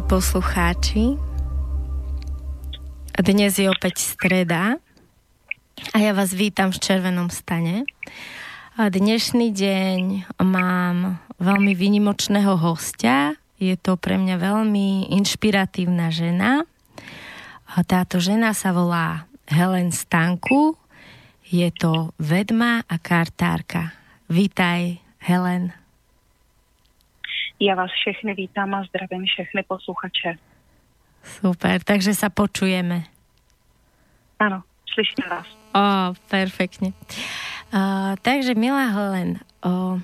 milí poslucháči. Dnes je opäť streda a ja vás vítam v Červenom stane. A dnešný deň mám veľmi vynimočného hostia. Je to pre mňa veľmi inšpiratívna žena. A táto žena sa volá Helen Stanku. Je to vedma a kartárka. Vítaj, Helen. Já vás všechny vítám a zdravím všechny posluchače. Super, takže sa počujeme. Ano, slyším vás. O, perfektne. Uh, takže milá Helen, uh,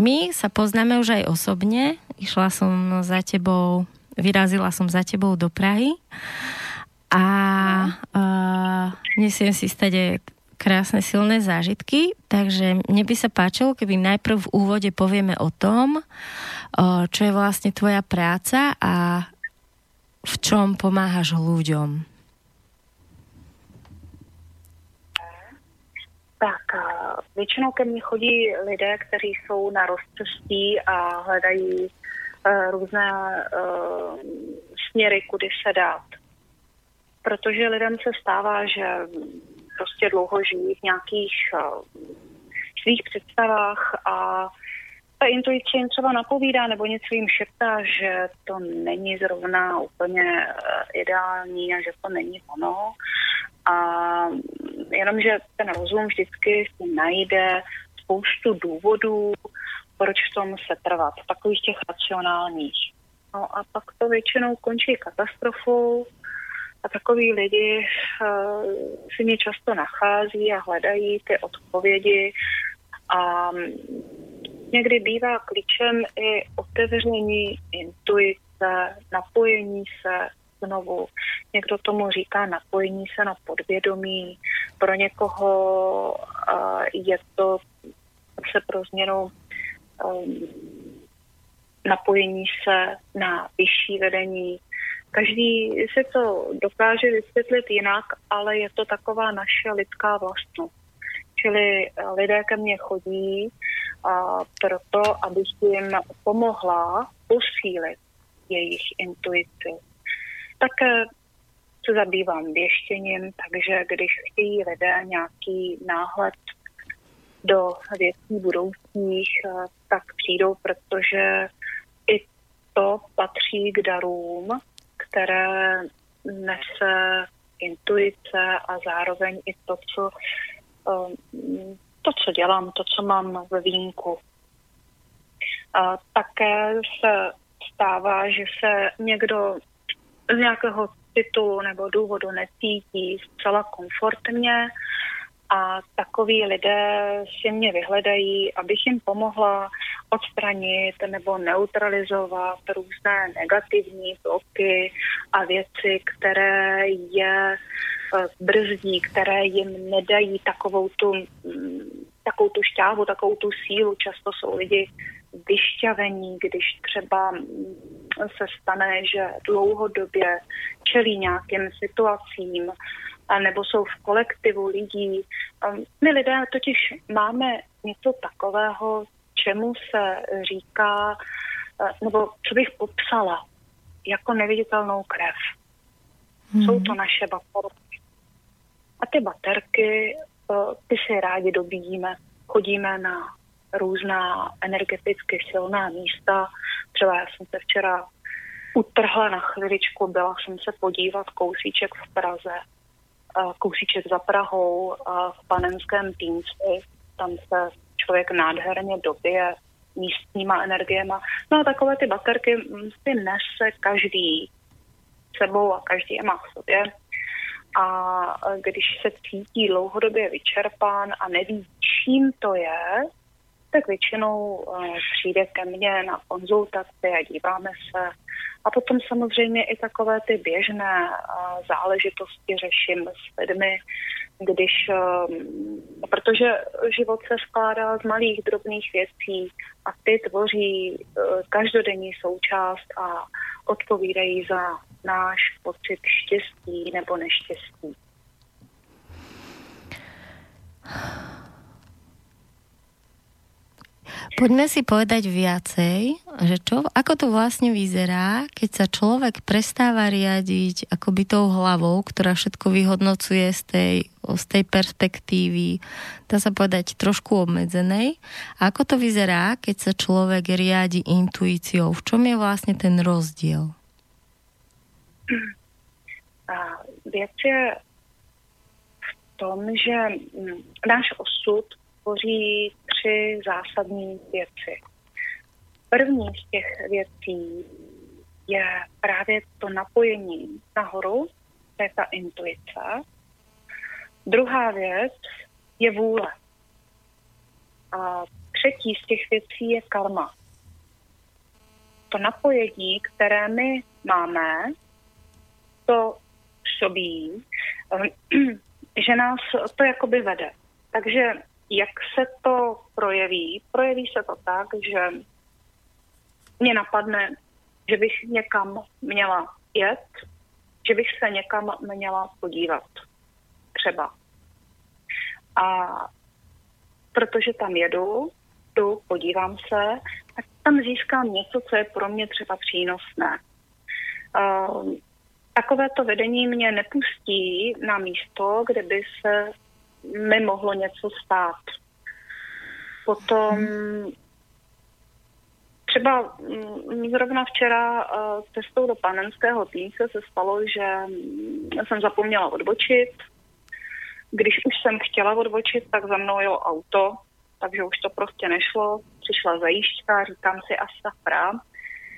my sa poznáme už aj osobne. Išla som za tebou, vyrazila som za tebou do Prahy a uh, nesiem si stade krásne silné zážitky, takže mne by sa páčilo, keby najprv v úvode povieme o tom, čo je vlastne tvoja práca a v čom pomáhaš ľuďom? Tak většinou ke mně chodí lidé, kteří jsou na rozcestí a hledají uh, různé uh, směry, kudy se dát. Protože lidem se stává, že prostě dlouho žijí v nějakých uh, svých představách a ta intuice jim třeba napovídá nebo něco jim šeptá, že to není zrovna úplně eh, ideální a že to není ono. A jenomže ten rozum vždycky si najde spoustu důvodů, proč v tom se trvat, takových těch racionálních. No a pak to většinou končí katastrofou a takový lidi uh, si mě často nachází a hledají ty odpovědi a někdy bývá klíčem i otevření intuice, napojení se znovu. Někdo tomu říká napojení se na podvědomí. Pro někoho uh, je to se pro změnu um, napojení se na vyšší vedení. Každý si to dokáže vysvětlit jinak, ale je to taková naše lidská vlastnost. Čili lidé ke mně chodí a proto, abych jim pomohla posílit jejich intuici. Také se zabývám věštěním, takže když chtějí lidé nějaký náhled do věcí budoucích, tak přijdou, protože i to patří k darům, které nese intuice a zároveň i to, co to, co dělám, to, co mám ve výjimku. A také se stává, že se někdo z nějakého titulu nebo důvodu necítí zcela komfortně a takoví lidé si mě vyhledají, abych jim pomohla odstranit nebo neutralizovat různé negativní bloky a věci, které je Eh, brzdí, které jim nedají takovou tu, mm, takovou tu šťávu, takovou tu sílu. Často jsou lidi vyšťavení, když třeba mm, se stane, že dlouhodobě čelí nějakým situacím, nebo jsou v kolektivu lidí. My lidé totiž máme něco takového, čemu se říká, eh, nebo co bych popsala, jako neviditelnou krev. Hmm. Jsou to naše baterky. A ty baterky, eh, ty si rádi dobíjíme. Chodíme na různá energeticky silná místa. Třeba já jsem se včera utrhla na chviličku, byla jsem se podívat kousíček v Praze, kousíček za Prahou v panenském Týnci. Tam se člověk nádherně dobije místníma energiema. No a takové ty baterky mm, si nese každý sebou a každý je má v sobě a když se cítí dlouhodobě vyčerpán a neví, čím to je, tak většinou uh, přijde ke mně na konzultaci a díváme se. A potom samozřejmě i takové ty běžné uh, záležitosti řeším s lidmi, když, ehm, protože život se skládá z malých drobných věcí a ty tvoří eh, každodenní součást a odpovídají za náš pocit štěstí nebo neštěstí. Poďme si povedať viacej, že čo, ako to vlastne vyzerá, keď sa človek prestáva riadiť akoby tou hlavou, ktorá všetko vyhodnocuje z tej, z tej perspektívy, dá sa povedať, trošku obmedzenej. A ako to vyzerá, keď sa človek riadi intuíciou? V čom je vlastne ten rozdiel? Věc je v tom, že náš osud tvoří tři zásadní věci. První z těch věcí je právě to napojení nahoru, to je ta intuice. Druhá věc je vůle. A třetí z těch věcí je karma. To napojení, které my máme, to sobí, že nás to jakoby vede. Takže jak se to projeví? Projeví se to tak, že mě napadne, že bych někam měla jet, že bych se někam měla podívat. Třeba. A protože tam jedu, tu podívám se, tak tam získám něco, co je pro mě třeba přínosné. Uh, takovéto vedení mě nepustí na místo, kde by se mi mohlo něco stát. Potom třeba mm, zrovna včera uh, cestou do panenského týnce se stalo, že jsem zapomněla odbočit. Když už jsem chtěla odbočit, tak za mnou jelo auto, takže už to prostě nešlo. Přišla zajížďka, říkám si a safra.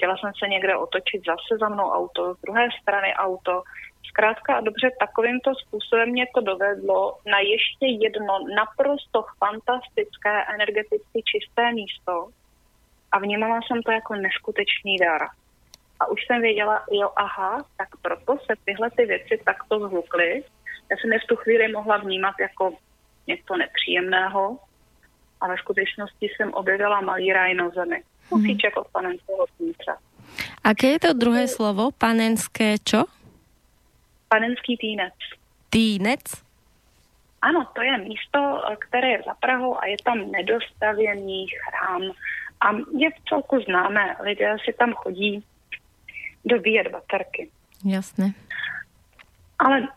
Chtěla jsem se někde otočit, zase za mnou auto, z druhé strany auto. Zkrátka a dobře, takovýmto způsobem mě to dovedlo na ještě jedno naprosto fantastické, energeticky čisté místo a vnímala jsem to jako neskutečný dar. A už jsem věděla, jo, aha, tak proto se tyhle ty věci takto zhlukly. Já jsem je v tu chvíli mohla vnímat jako něco nepříjemného a ve skutečnosti jsem objevila malý raj na zemi. Musíček od panenského vnitřa. Aké je to druhé slovo? Panenské čo? Panenský týnec. Týnec? Ano, to je místo, které je za Prahou a je tam nedostavěný chrám. A je v celku známé, lidé si tam chodí dobíjet baterky. Jasné. Ale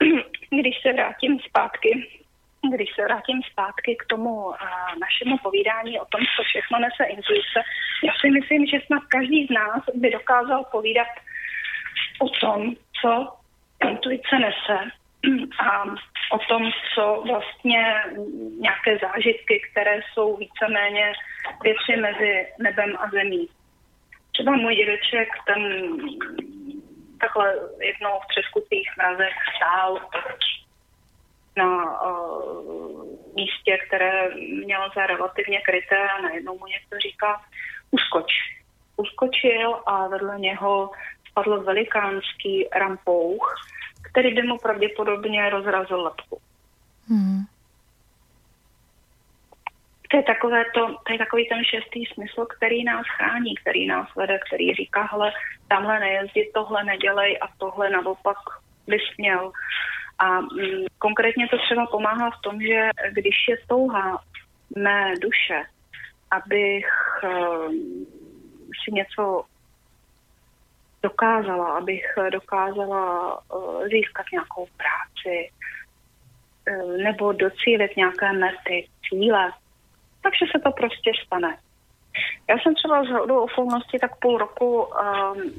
když se vrátím zpátky, když se vrátím zpátky k tomu uh, našemu povídání o tom, co všechno nese intuice, já si myslím, že snad každý z nás by dokázal povídat o tom, co intuice nese a o tom, co vlastně nějaké zážitky, které jsou víceméně věci mezi nebem a zemí. Třeba můj dědeček, ten takhle jednou v třeskutých mrazech stál na uh, místě, které mělo za relativně kryté a najednou mu někdo říká uskoč. Uskočil a vedle něho spadl velikánský rampouch, který by mu pravděpodobně rozrazil lepku. Hmm. To je, takové to, to je takový ten šestý smysl, který nás chrání, který nás vede, který říká, hele, tamhle nejezdit, tohle nedělej a tohle naopak bys měl. A mm, konkrétně to třeba pomáhá v tom, že když je touha mé duše, abych um, si něco dokázala, abych dokázala uh, získat nějakou práci uh, nebo docílit nějaké mety, cíle, takže se to prostě stane. Já jsem třeba z hodu okolností tak půl roku um,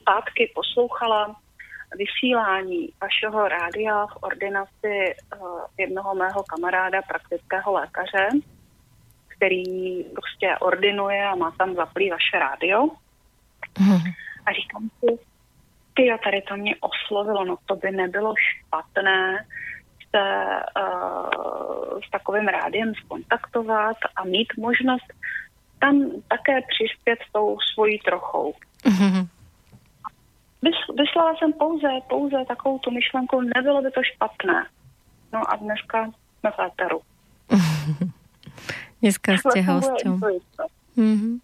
zpátky poslouchala vysílání vašeho rádia v ordinaci uh, jednoho mého kamaráda, praktického lékaře, který prostě ordinuje a má tam zaplý vaše rádio. Mm. A říkám si, ty a tady to mě oslovilo, no to by nebylo špatné se uh, s takovým rádiem skontaktovat a mít možnost tam také přispět tou svojí trochou. Mm-hmm. Vyslala jsem pouze, pouze takovou tu myšlenku, nebylo by to špatné. No a dneska jsme v éteru. dneska jste hostem. Mm-hmm.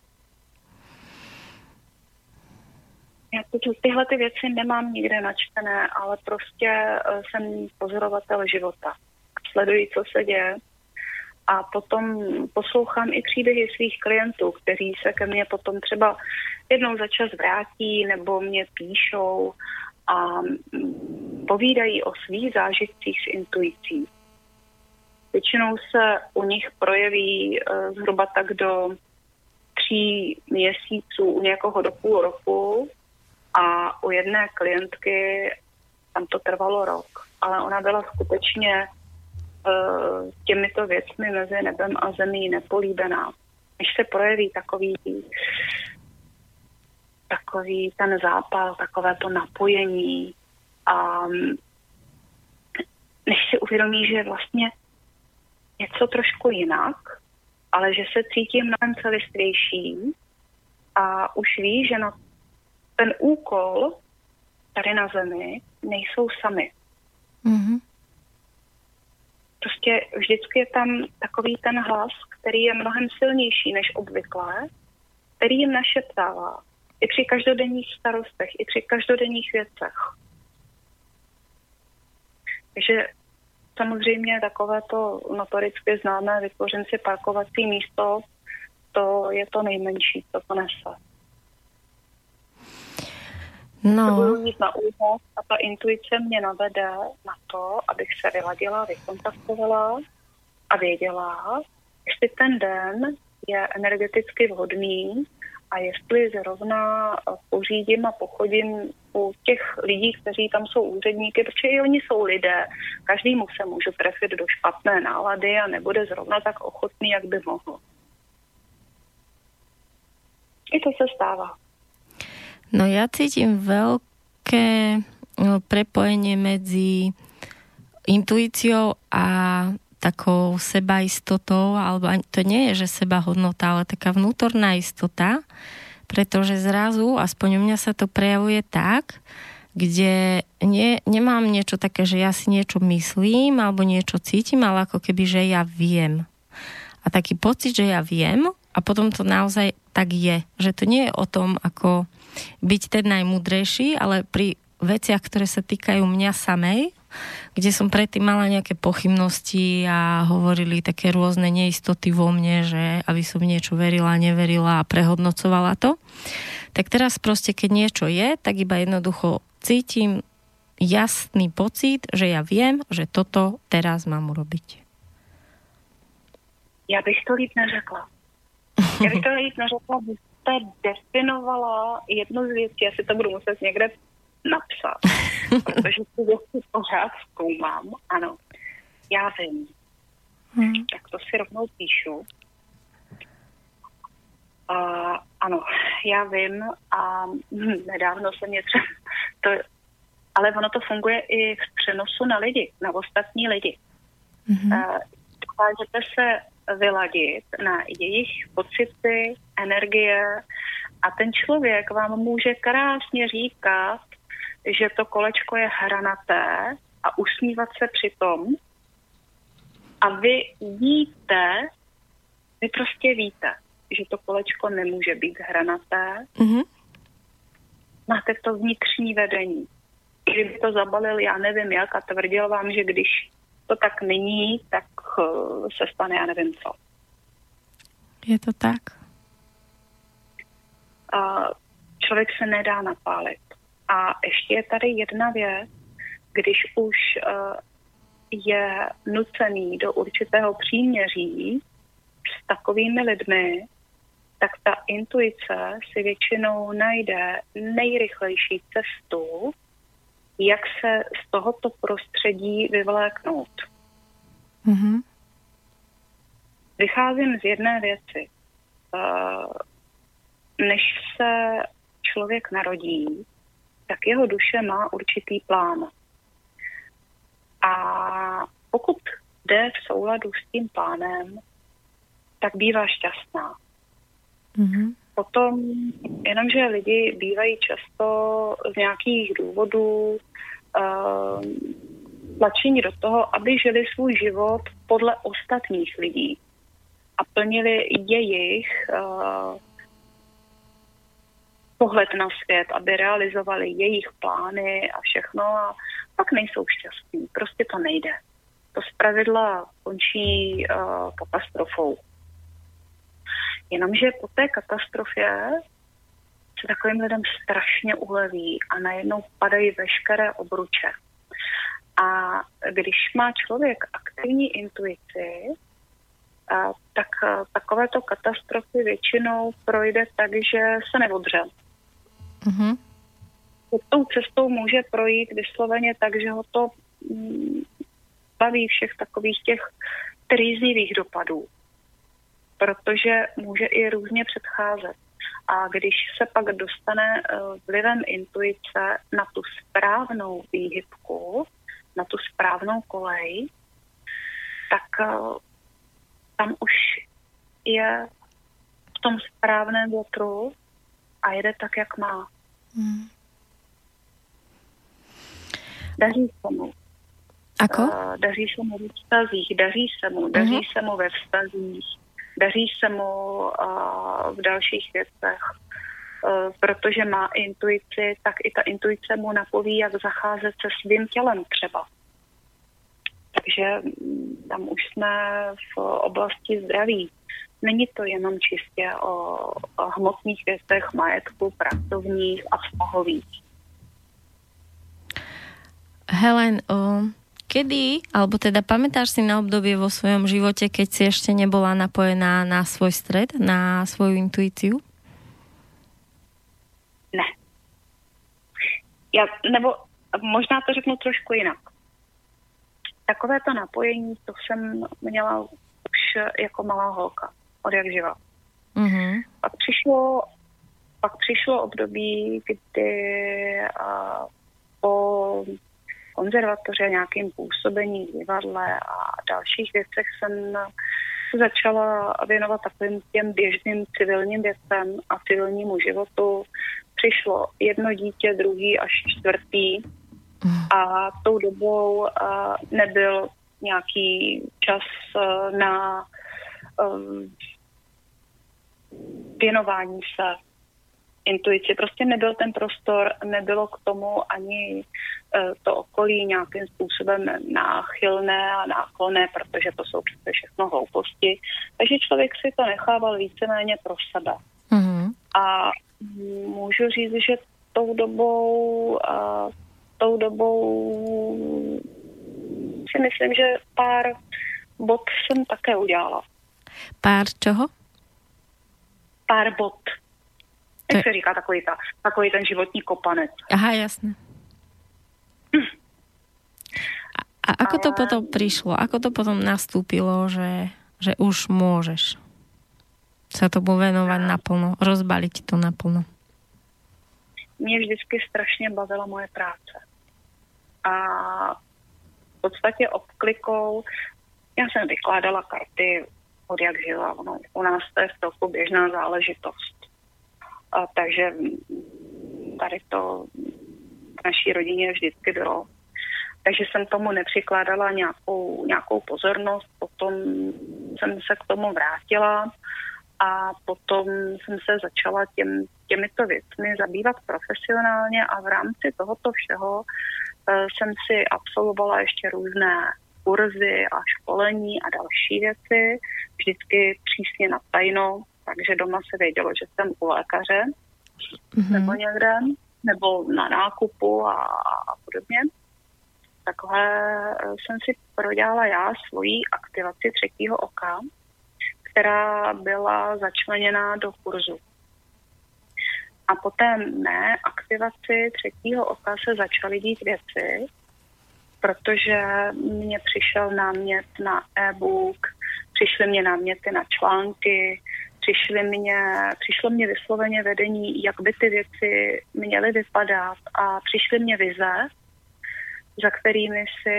Já tyhle ty věci nemám nikde načtené, ale prostě uh, jsem pozorovatel života. Sleduji, co se děje a potom poslouchám i příběhy svých klientů, kteří se ke mně potom třeba jednou za čas vrátí nebo mě píšou a povídají o svých zážitcích s intuicí. Většinou se u nich projeví uh, zhruba tak do tří měsíců, u někoho do půl roku a u jedné klientky tam to trvalo rok, ale ona byla skutečně těmito věcmi mezi nebem a zemí nepolíbená. Když se projeví takový takový ten zápal, takové to napojení a mm, než si uvědomí, že vlastně něco trošku jinak, ale že se cítím mnohem celistvější a už ví, že na ten úkol tady na zemi nejsou sami. Mm-hmm. Prostě vždycky je tam takový ten hlas, který je mnohem silnější než obvykle, který jim našeptává i při každodenních starostech, i při každodenních věcech. Takže samozřejmě takové to notoricky známé vytvořen si parkovací místo, to je to nejmenší, co to nese. No. Budu mít na úhod a ta intuice mě navede na to, abych se vyladila, vykontaktovala a věděla, jestli ten den je energeticky vhodný a jestli zrovna pořídím a pochodím u těch lidí, kteří tam jsou úředníky, protože i oni jsou lidé. Každému se můžu trefit do špatné nálady a nebude zrovna tak ochotný, jak by mohl. I to se stává. No ja cítim veľké no, prepojenie medzi intuíciou a takou sebaistotou, alebo to nie je, že seba hodnota, ale taká vnútorná istota, pretože zrazu, aspoň u mňa sa to prejavuje tak, kde nie, nemám niečo také, že ja si niečo myslím alebo niečo cítim, ale ako keby, že ja viem. A taký pocit, že ja viem a potom to naozaj tak je. Že to nie je o tom, ako byť ten najmudrejší, ale pri veciach, ktoré sa týkajú mňa samej, kde som predtým mala nejaké pochybnosti a hovorili také rôzne neistoty vo mne, že aby som niečo verila, neverila a prehodnocovala to. Tak teraz proste, keď niečo je, tak iba jednoducho cítim jasný pocit, že ja viem, že toto teraz mám urobiť. Já bych to líp neřekla. Já bych to líp neřekla, jste definovala jednu z věcí, já si to budu muset někde napsat, protože tu věci pořád zkoumám. Ano, já vím. Hmm. Tak to si rovnou píšu. A, ano, já vím a hm, nedávno se mě třeba, to, ale ono to funguje i v přenosu na lidi, na ostatní lidi. Mm-hmm. Dokážete se vyladit na jejich pocity, energie a ten člověk vám může krásně říkat, že to kolečko je hranaté a usmívat se přitom. A vy víte, vy prostě víte, že to kolečko nemůže být hranaté. Mm-hmm. Máte to vnitřní vedení. Kdyby to zabalil, já nevím jak, a tvrdil vám, že když to tak není, tak eh, se stane já nevím co. Je to tak? A člověk se nedá napálit. A ještě je tady jedna věc, když už uh, je nucený do určitého příměří s takovými lidmi, tak ta intuice si většinou najde nejrychlejší cestu, jak se z tohoto prostředí vyvléknout. Mm-hmm. Vycházím z jedné věci. Uh, než se člověk narodí, tak jeho duše má určitý plán. A pokud jde v souladu s tím plánem, tak bývá šťastná. Mm-hmm. Potom, jenomže lidi bývají často z nějakých důvodů uh, tlačení do toho, aby žili svůj život podle ostatních lidí a plnili jejich uh, pohled na svět, aby realizovali jejich plány a všechno a pak nejsou šťastní. Prostě to nejde. To zpravidla končí uh, katastrofou. Jenomže po té katastrofě se takovým lidem strašně uleví a najednou padají veškeré obruče. A když má člověk aktivní intuici, a, tak takovéto katastrofy většinou projde tak, že se neodře. Mm-hmm. Tou cestou může projít vysloveně tak, že ho to mm, baví všech takových těch trýznivých dopadů protože může i různě předcházet. A když se pak dostane eh, vlivem intuice na tu správnou výhybku, na tu správnou kolej, tak eh, tam už je v tom správném větru a jede tak, jak má. Hmm. Daří se mu. Ako? Uh, daří se mu ve vztazích, daří se mu, daří uh-huh. se mu ve vztazích, daří se mu v dalších věcech. Protože má intuici, tak i ta intuice mu napoví, jak zacházet se svým tělem třeba. Takže mm, tam už jsme v oblasti zdraví. Není to jenom čistě o, o hmotných věcech, majetku, pracovních a vztahových. Helen, o, Kedy, alebo teda pamätáš si na obdobie vo svojom živote, keď si ešte nebola napojená na svoj stred, na svoju intuíciu? Ne. Já, nebo možná to řeknu trošku jinak. Takové to napojení, to jsem měla už jako malá holka, od jak živa. Mm-hmm. Pak přišlo, pak přišlo období, kdy a, po konzervatoře, nějakým působení v divadle a dalších věcech jsem začala věnovat takovým těm běžným civilním věcem a civilnímu životu. Přišlo jedno dítě, druhý až čtvrtý a tou dobou nebyl nějaký čas na věnování se intuici. Prostě nebyl ten prostor, nebylo k tomu ani e, to okolí nějakým způsobem náchylné a náklonné, protože to jsou přece všechno hlouposti. Takže člověk si to nechával víceméně pro sebe. Mm-hmm. A můžu říct, že tou dobou, a tou dobou si myslím, že pár bod jsem také udělala. Pár čeho? Pár bod jak se říká, takový, ta, takový ten životní kopanec. Aha, jasné. Hm. A, a ako Ale... to potom prišlo? Ako to potom nastúpilo, že, že už môžeš sa tomu venovať naplno, rozbaliť to naplno? Mě vždycky strašně bavila moje práce. A v podstatě obklikou, já jsem vykládala karty od jak žila. Ono, u nás to je v běžná záležitost. A takže tady to v naší rodině vždycky bylo. Takže jsem tomu nepřikládala nějakou, nějakou pozornost, potom jsem se k tomu vrátila a potom jsem se začala těm, těmito věcmi zabývat profesionálně a v rámci tohoto všeho uh, jsem si absolvovala ještě různé kurzy a školení a další věci, vždycky přísně na tajno, takže doma se vědělo, že jsem u lékaře mm-hmm. nebo někde, nebo na nákupu a, a podobně. Takhle jsem si prodělala já svoji aktivaci třetího oka, která byla začleněná do kurzu. A po té mé aktivaci třetího oka se začaly dít věci, protože mně přišel námět na e-book, přišly mě náměty na články, přišly mě, přišlo mě vysloveně vedení, jak by ty věci měly vypadat a přišly mě vize, za kterými si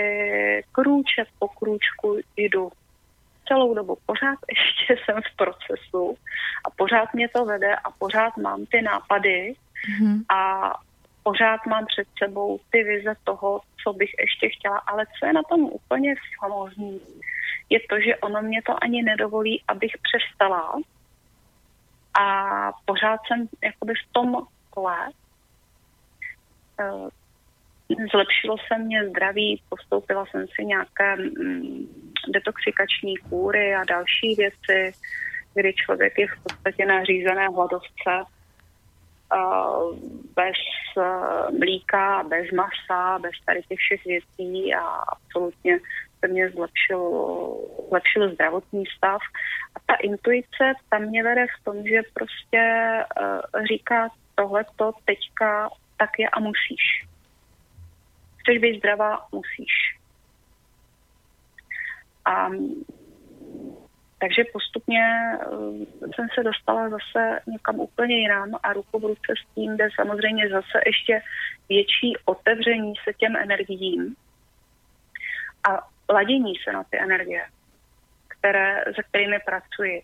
krůček po krůčku jdu. celou dobu pořád ještě jsem v procesu a pořád mě to vede a pořád mám ty nápady mm-hmm. a pořád mám před sebou ty vize toho, co bych ještě chtěla, ale co je na tom úplně famózní, je to, že ono mě to ani nedovolí, abych přestala a pořád jsem jakoby v tom kole. Eh, zlepšilo se mě zdraví, postoupila jsem si nějaké mm, detoxikační kůry a další věci, kdy člověk je v podstatě na řízené hladovce bez eh, mlíka, bez masa, bez tady těch všech věcí a absolutně se mě zlepšil, zlepšil zdravotní stav. A ta intuice tam mě vede v tom, že prostě uh, říká tohleto teďka tak je a musíš. Chceš být zdravá, musíš. A takže postupně uh, jsem se dostala zase někam úplně jinam a ruku v ruce s tím, kde samozřejmě zase ještě větší otevření se těm energiím a ladění se na ty energie, které, se kterými pracuji.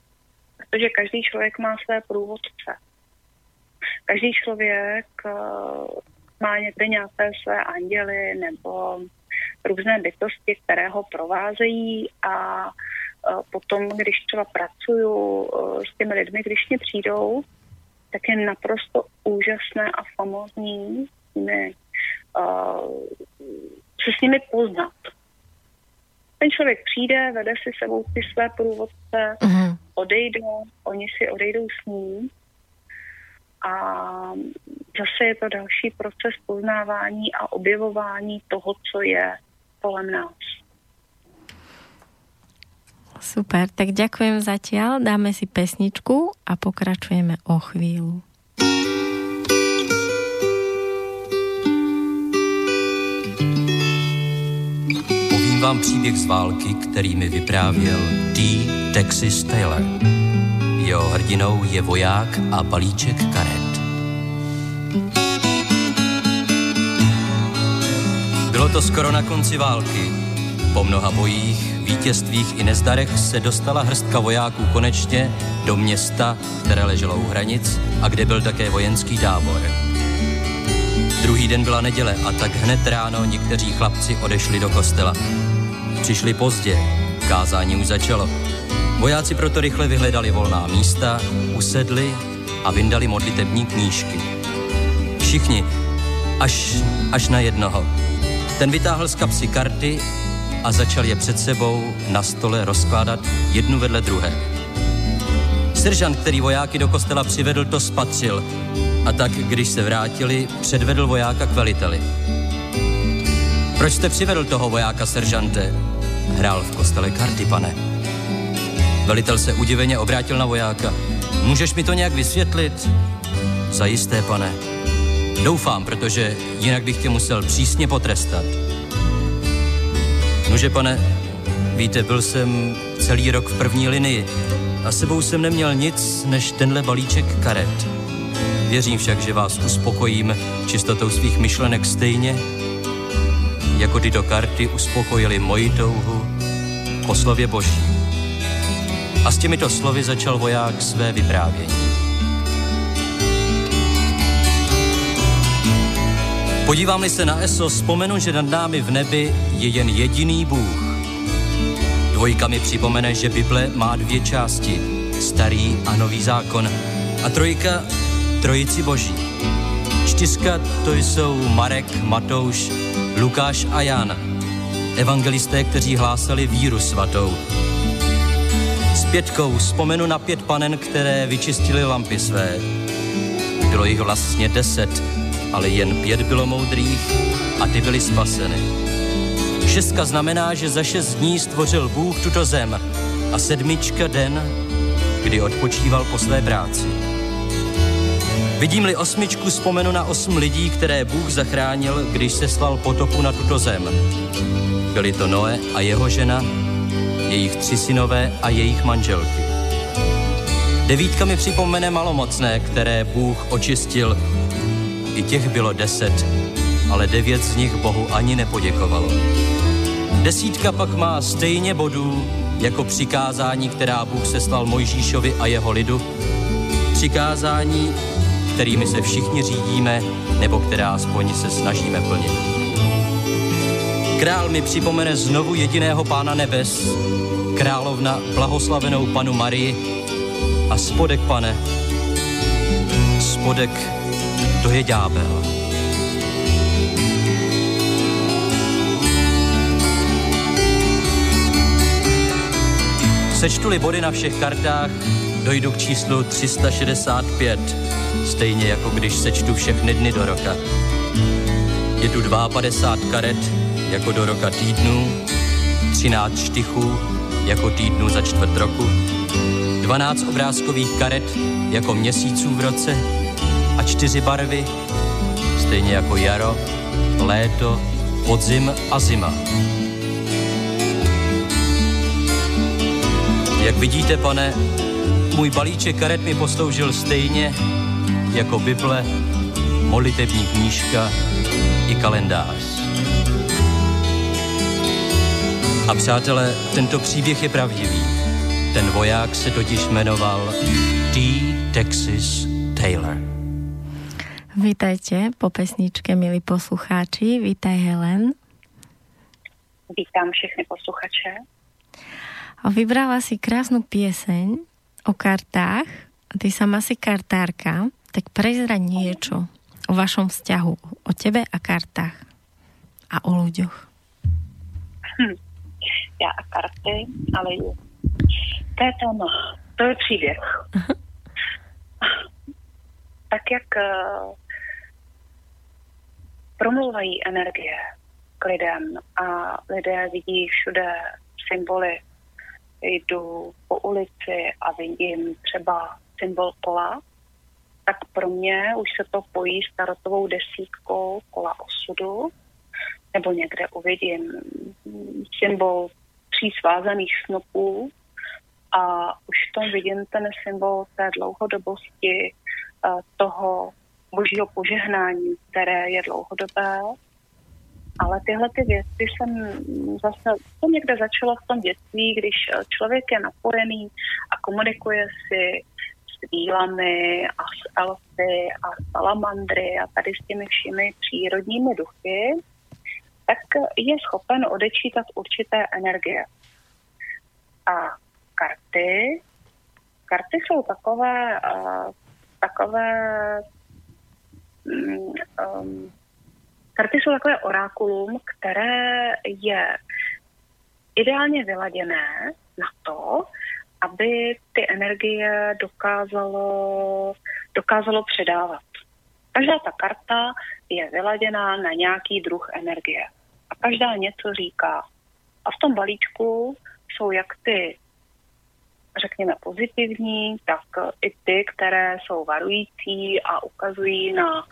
Protože každý člověk má své průvodce. Každý člověk uh, má někde nějaké své anděly nebo různé bytosti, které ho provázejí a potom, když třeba pracuju e, s těmi lidmi, když mě přijdou, tak je naprosto úžasné a famózní nimi, uh, se s nimi poznat. Ten člověk přijde, vede si sebou ty své průvodce, uh-huh. odejde, oni si odejdou s ním a zase je to další proces poznávání a objevování toho, co je kolem nás. Super, tak ďakujem zatiaľ, dáme si pesničku a pokračujeme o chvíľu. Vám příběh z války, který mi vyprávěl T. Texas Taylor. Jeho hrdinou je voják a balíček karet. Bylo to skoro na konci války. Po mnoha bojích vítězstvích i nezdarech se dostala hrstka vojáků konečně do města, které leželo u hranic a kde byl také vojenský tábor. Druhý den byla neděle a tak hned ráno někteří chlapci odešli do kostela. Přišli pozdě, kázání už začalo. Vojáci proto rychle vyhledali volná místa, usedli a vyndali modlitební knížky. Všichni, až, až na jednoho. Ten vytáhl z kapsy karty a začal je před sebou na stole rozkládat jednu vedle druhé. Seržant, který vojáky do kostela přivedl, to spatřil a tak, když se vrátili, předvedl vojáka k veliteli. Proč jste přivedl toho vojáka, seržante? Hrál v kostele karty, pane. Velitel se udiveně obrátil na vojáka. Můžeš mi to nějak vysvětlit? Zajisté, pane. Doufám, protože jinak bych tě musel přísně potrestat. Nože, pane, víte, byl jsem celý rok v první linii a sebou jsem neměl nic než tenhle balíček karet. Věřím však, že vás uspokojím čistotou svých myšlenek stejně, jako tyto karty uspokojily moji touhu po slově Boží. A s těmito slovy začal voják své vyprávění. Podívám-li se na ESO, vzpomenu, že nad námi v nebi je jen jediný Bůh. Dvojka mi připomene, že Bible má dvě části, starý a nový zákon. A trojka, trojici boží. Čtyřka to jsou Marek, Matouš, Lukáš a Jan. Evangelisté, kteří hlásali víru svatou. S pětkou vzpomenu na pět panen, které vyčistili lampy své. Bylo jich vlastně deset, ale jen pět bylo moudrých a ty byly spaseny. Šestka znamená, že za šest dní stvořil Bůh tuto zem a sedmička den, kdy odpočíval po své práci. Vidím-li osmičku, vzpomenu na osm lidí, které Bůh zachránil, když se slal potopu na tuto zem. Byli to Noé a jeho žena, jejich tři synové a jejich manželky. Devítka mi připomene malomocné, které Bůh očistil i těch bylo deset, ale devět z nich Bohu ani nepoděkovalo. Desítka pak má stejně bodů jako přikázání, která Bůh seslal Mojžíšovi a jeho lidu, přikázání, kterými se všichni řídíme, nebo která aspoň se snažíme plnit. Král mi připomene znovu jediného pána nebes, královna blahoslavenou panu Marii a spodek, pane, spodek, to je ďábel. Sečtu-li body na všech kartách, dojdu k číslu 365, stejně jako když sečtu všechny dny do roka. Je tu 52 karet, jako do roka týdnů, 13 štychů, jako týdnu za čtvrt roku, 12 obrázkových karet, jako měsíců v roce a čtyři barvy, stejně jako jaro, léto, podzim a zima. Jak vidíte, pane, můj balíček karet mi posloužil stejně jako Bible, molitební knížka i kalendář. A přátelé, tento příběh je pravdivý. Ten voják se totiž jmenoval T. Texas Taylor. Vítajte po pesničke, milí poslucháči. Vítaj Helen. Vítám všechny posluchače. A vybrala si krásnu pieseň o kartách. Ty sama si kartárka, tak prezraň niečo o vašom vzťahu, o tebe a kartách a o ľuďoch. Hm. Já a karty a lidi. To je téma, to je příběh. tak jak uh, promluvají energie k lidem a lidé vidí všude symboly jdu po ulici a vidím třeba symbol kola, tak pro mě už se to pojí s tarotovou desítkou kola osudu, nebo někde uvidím symbol tří svázaných snopů a už v tom vidím ten symbol té dlouhodobosti, eh, toho božího požehnání, které je dlouhodobé. Ale tyhle ty věci jsem zase, to někde začalo v tom dětství, když eh, člověk je napojený a komunikuje si s vílami a s elfy a salamandry a tady s těmi všemi přírodními duchy, tak je schopen odečítat určité energie. A karty, karty jsou takové, uh, takové um, Karty jsou takové orákulum, které je ideálně vyladěné na to, aby ty energie dokázalo, dokázalo předávat. Každá ta karta je vyladěná na nějaký druh energie. A každá něco říká. A v tom balíčku jsou jak ty, řekněme, pozitivní, tak i ty, které jsou varující a ukazují na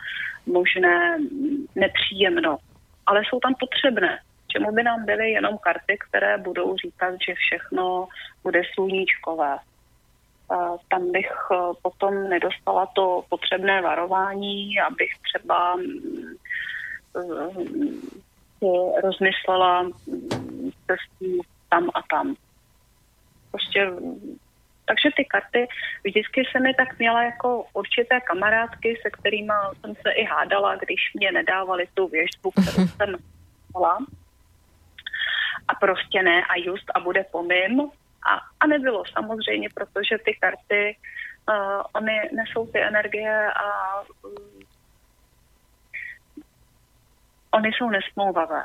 možné nepříjemno, ale jsou tam potřebné. Čemu by nám byly jenom karty, které budou říkat, že všechno bude sluníčkové. Tam bych e, potom nedostala to potřebné varování, abych třeba mm, e, rozmyslela cestu tam a tam. Prostě takže ty karty vždycky se mi tak měla jako určité kamarádky, se kterými jsem se i hádala, když mě nedávali tu věžbu, kterou jsem měla. A prostě ne a just a bude po mým. A, a nebylo samozřejmě, protože ty karty, uh, oni nesou ty energie a oni jsou nesmlouvavé.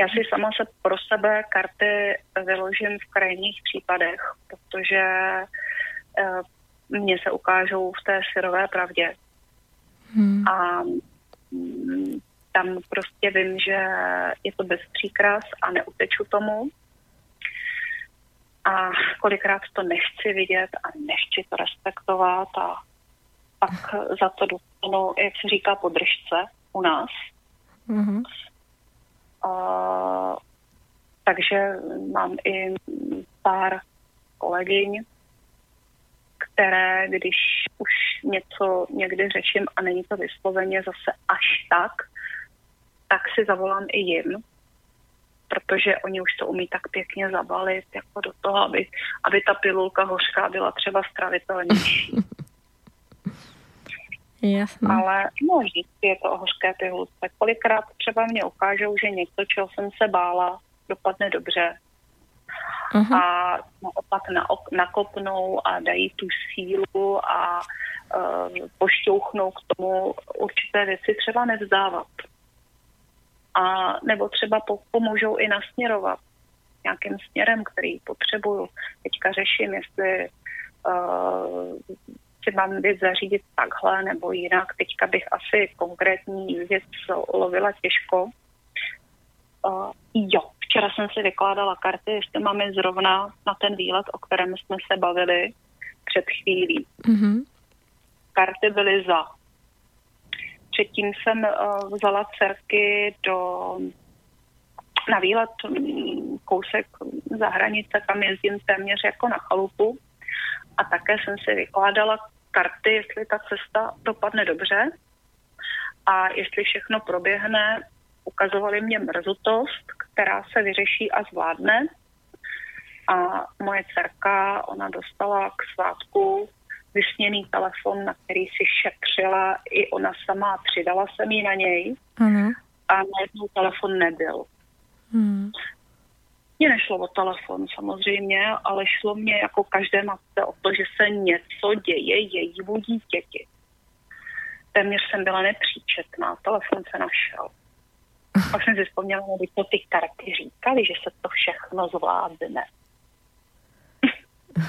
Já si sama se pro sebe karty vyložím v krajních případech, protože uh, mně se ukážou v té syrové pravdě. Hmm. A um, tam prostě vím, že je to bez příkras a neuteču tomu. A kolikrát to nechci vidět a nechci to respektovat a pak za to dostanu, jak se říká, podržce u nás. Mm-hmm. Uh, takže mám i pár kolegyň, které, když už něco někdy řeším a není to vysloveně zase až tak, tak si zavolám i jim, protože oni už to umí tak pěkně zabalit jako do toho, aby, aby ta pilulka hořká byla třeba stravitelnější. Jasně. Ale no, vždycky je to o hořké pilulce. Kolikrát třeba mě ukážou, že něco, čeho jsem se bála, dopadne dobře. Uh-huh. A naopak na, nakopnou a dají tu sílu a uh, pošťouchnou k tomu určité věci třeba nevzdávat a nebo třeba pomůžou i nasměrovat nějakým směrem, který potřebuju. Teďka řeším, jestli uh, mám věc zařídit takhle nebo jinak. Teďka bych asi konkrétní věc lovila těžko. Uh, jo, včera jsem si vykládala karty, jestli máme zrovna na ten výlet, o kterém jsme se bavili před chvílí. Mm-hmm. Karty byly za Předtím jsem uh, vzala dcerky do, na výlet mm, kousek za hranice, kam jezdím téměř jako na chalupu. A také jsem si vykládala karty, jestli ta cesta dopadne dobře a jestli všechno proběhne, ukazovali mě mrzutost, která se vyřeší a zvládne. A moje dcerka, ona dostala k svátku vysněný telefon, na který si šetřila i ona sama, přidala jsem ji na něj ano. a najednou telefon nebyl. Hmm. Mně nešlo o telefon samozřejmě, ale šlo mě jako každé matce o to, že se něco děje jejímu dítěti. Téměř jsem byla nepříčetná, telefon se našel. Pak jsem si vzpomněla, že to ty karty říkali, že se to všechno zvládne.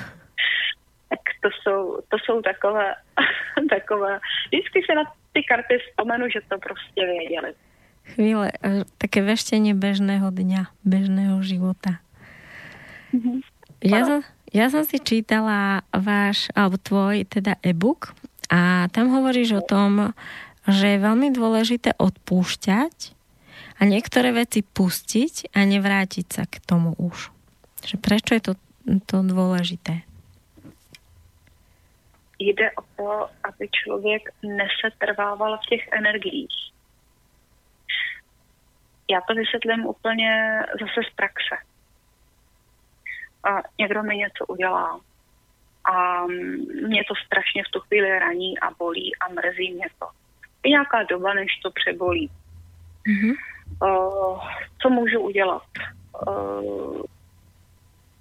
tak to jsou, to jsou takové, takové, vždycky se na ty karty vzpomenu, že to prostě věděli. Chvíle, také veštenie bežného dňa, bežného života. Mm-hmm. Ja, som, ja som si čítala váš, alebo tvoj, teda e-book a tam hovoríš o tom, že je veľmi dôležité odpúšťať a niektoré veci pustiť a nevrátiť sa k tomu už. Že prečo je to, to dôležité? jde o to, aby člověk nesetrvával v těch energiích. Já to vysvětlím úplně zase z praxe. A někdo mi něco udělá a mě to strašně v tu chvíli raní a bolí a mrzí mě to. Je nějaká doba, než to přebolí. Mm-hmm. Uh, co můžu udělat? Uh,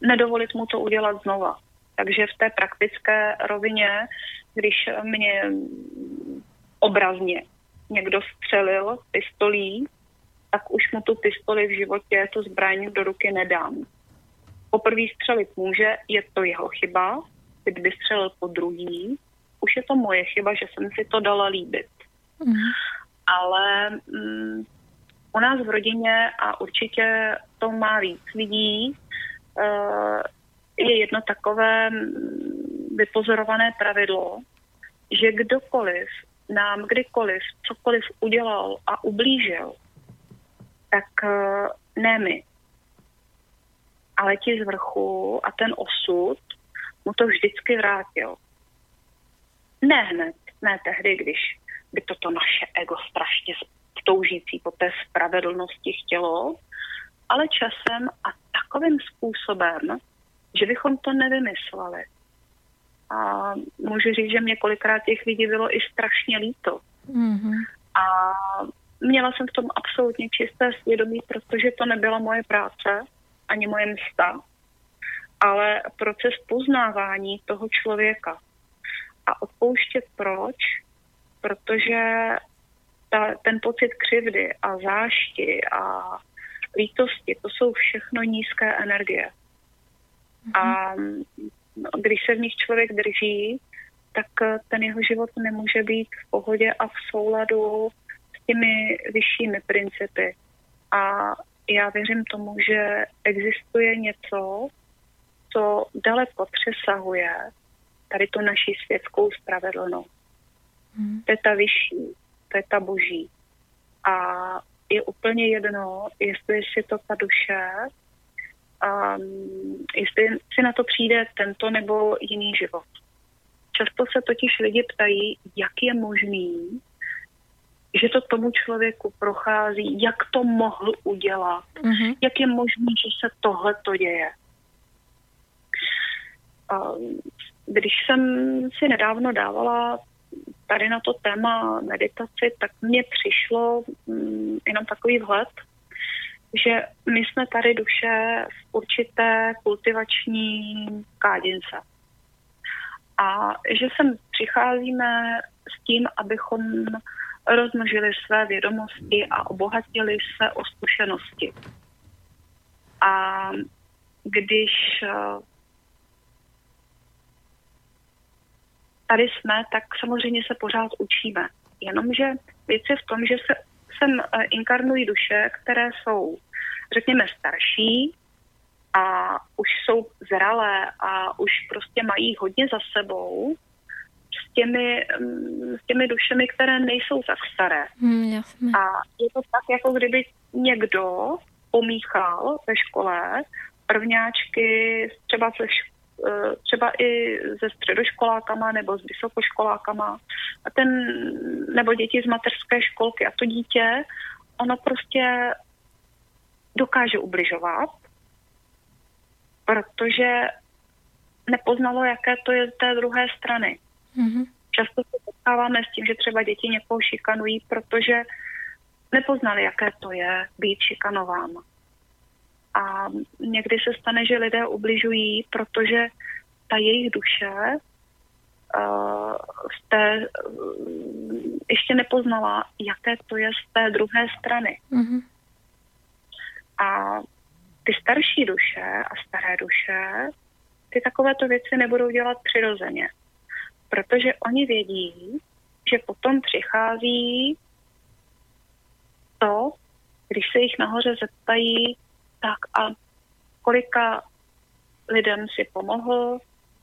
nedovolit mu to udělat znova. Takže v té praktické rovině, když mě obrazně někdo střelil pistolí, tak už mu tu pistoli v životě, tu zbraň do ruky nedám. Poprvé střelit může, je to jeho chyba, kdyby střelil po druhý, už je to moje chyba, že jsem si to dala líbit. Mm. Ale mm, u nás v rodině, a určitě to má víc lidí, uh, je jedno takové vypozorované pravidlo, že kdokoliv nám kdykoliv cokoliv udělal a ublížil, tak eh, ne my, ale ti z vrchu a ten osud mu to vždycky vrátil. Ne hned, ne tehdy, když by toto naše ego strašně toužící po té spravedlnosti chtělo, ale časem a takovým způsobem, že bychom to nevymysleli. A můžu říct, že mě kolikrát těch lidí bylo i strašně líto. Mm-hmm. A měla jsem v tom absolutně čisté svědomí, protože to nebyla moje práce, ani moje msta, ale proces poznávání toho člověka. A odpouštět proč? Protože ta, ten pocit křivdy a zášti a lítosti, to jsou všechno nízké energie. A když se v nich člověk drží, tak ten jeho život nemůže být v pohodě a v souladu těmi vyššími principy. A já věřím tomu, že existuje něco, co daleko přesahuje tady tu naší světskou spravedlnost. Hmm. To je ta vyšší, to je ta boží. A je úplně jedno, jestli si to ta duše um, jestli si na to přijde tento nebo jiný život. Často se totiž lidi ptají, jak je možný, že to tomu člověku prochází, jak to mohl udělat, mm-hmm. jak je možné, že se tohle to děje. Když jsem si nedávno dávala tady na to téma meditaci, tak mně přišlo mm, jenom takový vhled, že my jsme tady duše v určité kultivační kádince. A že sem přicházíme s tím, abychom rozmnožili své vědomosti a obohatili se o zkušenosti. A když eh, tady jsme, tak samozřejmě se pořád učíme. Jenomže věc je v tom, že se sem eh, inkarnují duše, které jsou, řekněme, starší a už jsou zralé a už prostě mají hodně za sebou s těmi, mm, s těmi dušemi, které nejsou tak staré. Hmm, jasně. A je to tak, jako kdyby někdo pomíchal ve škole prvňáčky třeba ze Eh, třeba i se středoškolákama nebo s vysokoškolákama a ten, nebo děti z mateřské školky a to dítě, ono prostě dokáže ubližovat, protože nepoznalo, jaké to je z té druhé strany. Mm-hmm. Často se potkáváme s tím, že třeba děti někoho šikanují, protože nepoznali, jaké to je být šikanován. A někdy se stane, že lidé ubližují, protože ta jejich duše uh, té, uh, ještě nepoznala, jaké to je z té druhé strany. Mm-hmm. A ty starší duše a staré duše, ty takovéto věci nebudou dělat přirozeně. Protože oni vědí, že potom přichází to, když se jich nahoře zeptají, tak a kolika lidem si pomohl,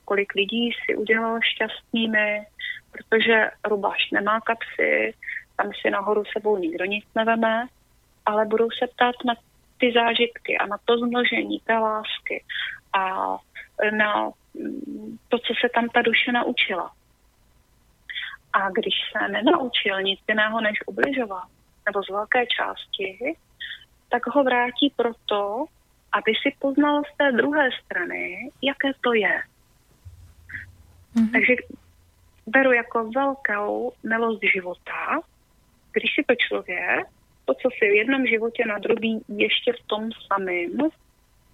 kolik lidí si udělal šťastnými, protože rubáš nemá kapsy, tam si nahoru sebou nikdo nic neveme, ale budou se ptát na ty zážitky a na to zmnožení té lásky a na to, co se tam ta duše naučila. A když se nenaučil nic jiného než ubližovat, nebo z velké části, tak ho vrátí proto, aby si poznal z té druhé strany, jaké to je. Mm-hmm. Takže beru jako velkou milost života, když si to člověk, to, co si v jednom životě na druhý ještě v tom samém,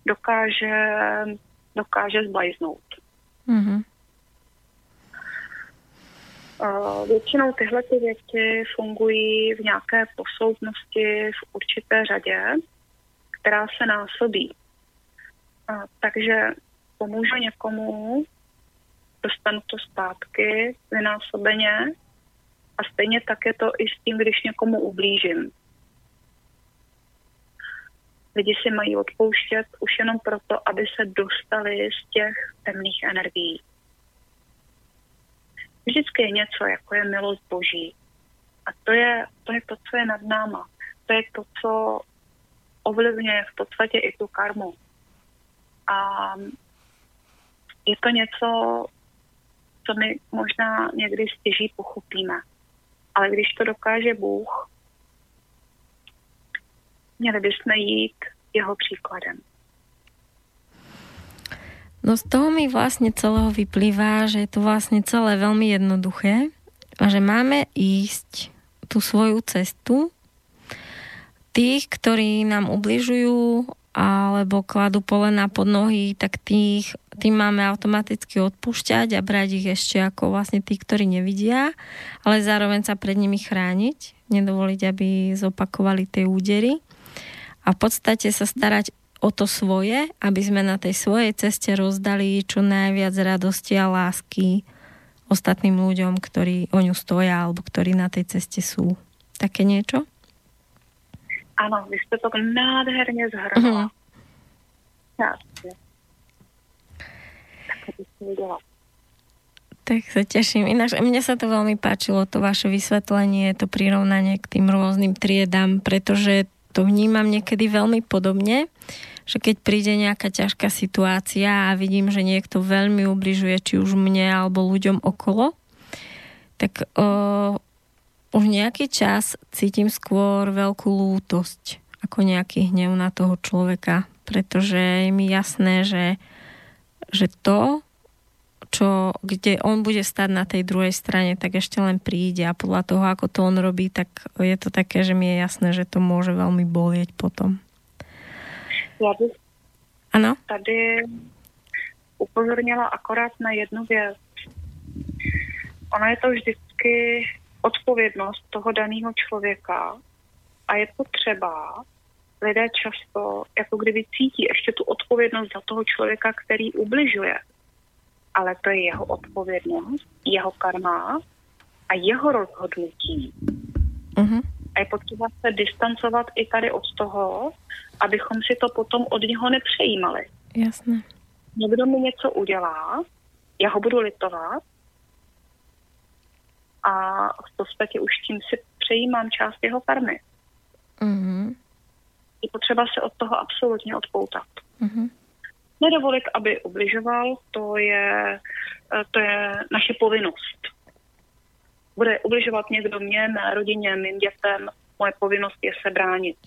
dokáže, dokáže zblajznout. Mm-hmm. Většinou tyhle ty věci fungují v nějaké posloupnosti v určité řadě, která se násobí. Takže pomůžu někomu, dostanu to zpátky vynásobeně a stejně tak je to i s tím, když někomu ublížím. Lidi si mají odpouštět už jenom proto, aby se dostali z těch temných energií vždycky je něco, jako je milost Boží. A to je, to je to, co je nad náma. To je to, co ovlivňuje v podstatě i tu karmu. A je to něco, co my možná někdy stěží pochopíme. Ale když to dokáže Bůh, měli bychom jít jeho příkladem. No z toho mi vlastne celého vyplýva, že je to vlastne celé veľmi jednoduché a že máme ísť tú svoju cestu. Tých, ktorí nám ubližujú alebo kladú polena pod nohy, tak tých, tým máme automaticky odpúšťať a brať ich ešte ako vlastne tí, ktorí nevidia, ale zároveň sa pred nimi chrániť, nedovoliť, aby zopakovali tie údery a v podstate sa starať o to svoje, aby sme na tej svojej ceste rozdali čo najviac radosti a lásky ostatným ľuďom, ktorí o ňu stoja alebo ktorí na tej ceste sú. Také niečo? Ano, vy jste to nádherně zhrnula. Uh-huh. Tak sa teším. Ináč, mne sa to veľmi páčilo, to vaše vysvetlenie, to prirovnanie k tým rôznym triedám, pretože to vnímam niekedy veľmi podobne, že keď príde nejaká ťažká situácia a vidím, že niekto veľmi ubližuje či už mne alebo ľuďom okolo, tak o, už nejaký čas cítim skôr veľkú lútosť ako nejaký hnev na toho človeka, pretože je mi jasné, že, že to, čo, kde on bude stať na tej druhej strane, tak ešte len príde a podľa toho, ako to on robí, tak je to také, že mi je jasné, že to môže veľmi bolieť potom. Já bych ano? tady upozornila akorát na jednu věc. Ona je to vždycky odpovědnost toho daného člověka a je potřeba, lidé často jako kdyby cítí ještě tu odpovědnost za toho člověka, který ubližuje. Ale to je jeho odpovědnost, jeho karma a jeho rozhodnutí. Uh-huh. A je potřeba se distancovat i tady od toho, abychom si to potom od něho nepřejímali. Jasné. Někdo mi něco udělá, já ho budu litovat a v podstatě už tím si přejímám část jeho karmy. Mm-hmm. Je potřeba se od toho absolutně odpoutat. Mm-hmm. Nedovolit, aby ubližoval, to je, to je naše povinnost. Bude ubližovat někdo mě, mé rodině, mým dětem, moje povinnost je se bránit.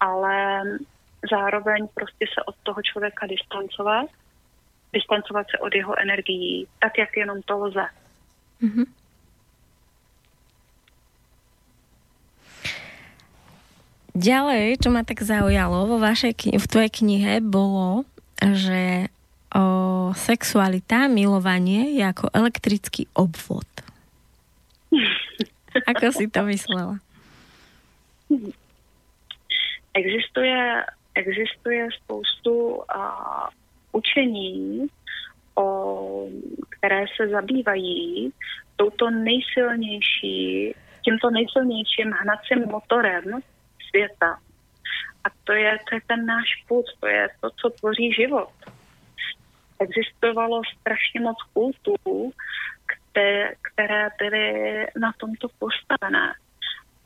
Ale zároveň prostě se od toho člověka distancovat, distancovat se od jeho energií, tak jak jenom to lze. Mm-hmm. Ďalej, čo ma tak zaujalo vo vašej kni- v tvojej knihe bolo, že o, sexualita, milovanie je ako elektrický obvod. Ako si to myslela? Existuje, existuje spoustu a, učení, o, které se zabývají touto nejsilnější, tímto nejsilnějším hnacím motorem světa. A to je, to je ten náš put, to je to, co tvoří život. Existovalo strašně moc kultů, které, které byly na tomto postavené.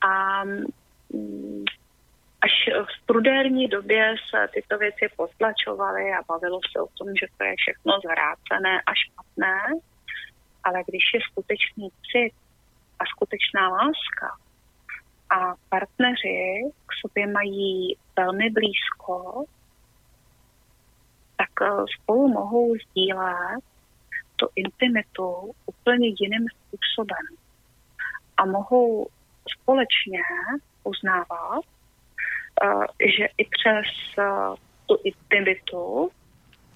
A mm, až v prudérní době se tyto věci potlačovaly a bavilo se o tom, že to je všechno zvrácené a špatné, ale když je skutečný cit a skutečná láska, a partneři k sobě mají velmi blízko, tak eh, spolu mohou sdílet tu intimitu úplně jiným způsobem. A mohou společně uznávat, eh, že i přes eh, tu intimitu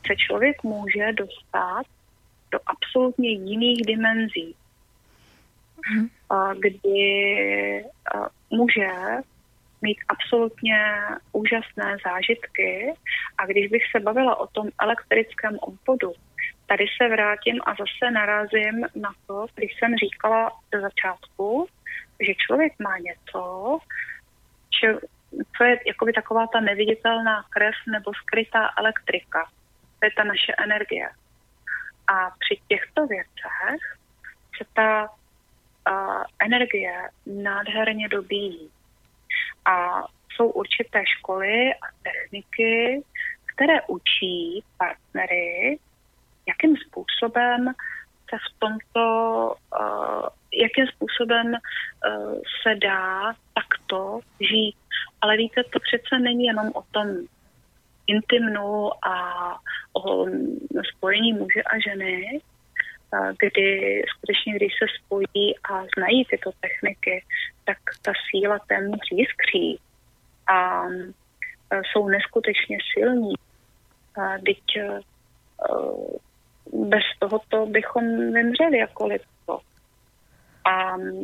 se člověk může dostat do absolutně jiných dimenzí mm. kdy může mít absolutně úžasné zážitky. A když bych se bavila o tom elektrickém obvodu, tady se vrátím a zase narazím na to, když jsem říkala do začátku, že člověk má něco, že, co je jakoby taková ta neviditelná krev nebo skrytá elektrika. To je ta naše energie. A při těchto věcech se ta energie nádherně dobíjí. A jsou určité školy a techniky, které učí partnery, jakým způsobem se v tomto, uh, jakým způsobem uh, se dá takto žít. Ale víte, to přece není jenom o tom intimnu a o spojení muže a ženy, kdy skutečně, když se spojí a znají tyto techniky, tak ta síla téměř jiskří a jsou neskutečně silní. A teď e, bez tohoto bychom vymřeli jako lidstvo. A e,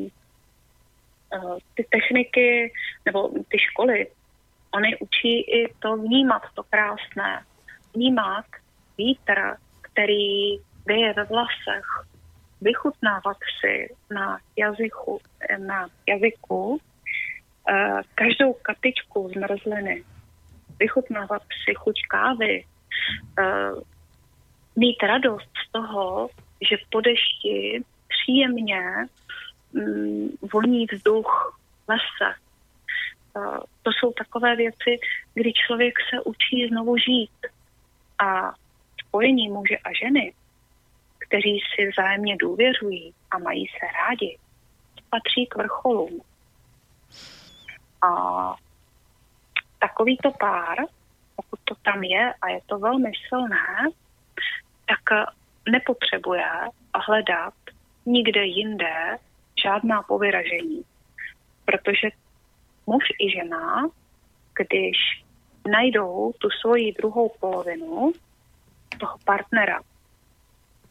ty techniky, nebo ty školy, oni učí i to vnímat, to krásné. Vnímat vítr, který věje ve vlasech, vychutnávat si na jazyku, na jazyku uh, každou kapičku zmrzliny, vychutnávat si chuť kávy, uh, mít radost z toho, že po dešti příjemně um, voní vzduch lese. Uh, to jsou takové věci, kdy člověk se učí znovu žít. A spojení muže a ženy kteří si vzájemně důvěřují a mají se rádi, patří k vrcholům. A takovýto pár, pokud to tam je a je to velmi silné, tak nepotřebuje hledat nikde jinde žádná povyražení. Protože muž i žena, když najdou tu svoji druhou polovinu, toho partnera,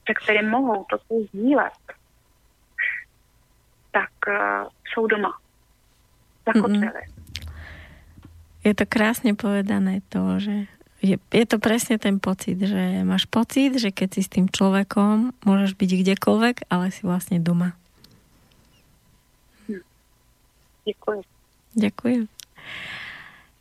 se kterým mohou toto sdílet, tak uh, jsou doma. Zakotvili. Mm-hmm. Je to krásne povedané to, že je, je to presne ten pocit, že máš pocit, že keď si s tým človekom môžeš byť kdekoľvek, ale si vlastne doma. Hm. Ďakujem. Ďakujem.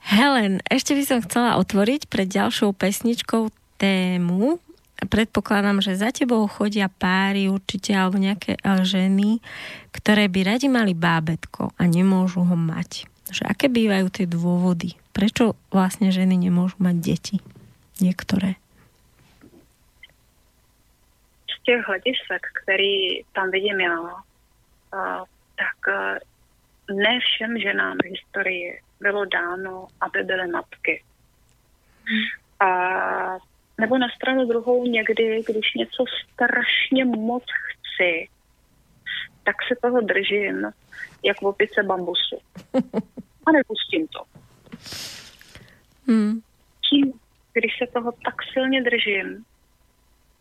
Helen, ešte by som chcela otvoriť pred ďalšou pesničkou tému. Predpokladám, že za tebou chodia páry určite alebo nejaké eh, ženy, ktoré by radi mali bábetko a nemôžu ho mať. Že aké bývajú tie dôvody? Prečo vlastne ženy nemôžu mať deti? Niektoré. Z těch hledisek, který tam vidím já, tak eh, ne všem ženám v historii bylo dáno, aby byly matky. Hmm. A nebo na stranu druhou někdy, když něco strašně moc chci, tak se toho držím, jak v opice bambusu. A nepustím to. Hmm. Tím, když se toho tak silně držím,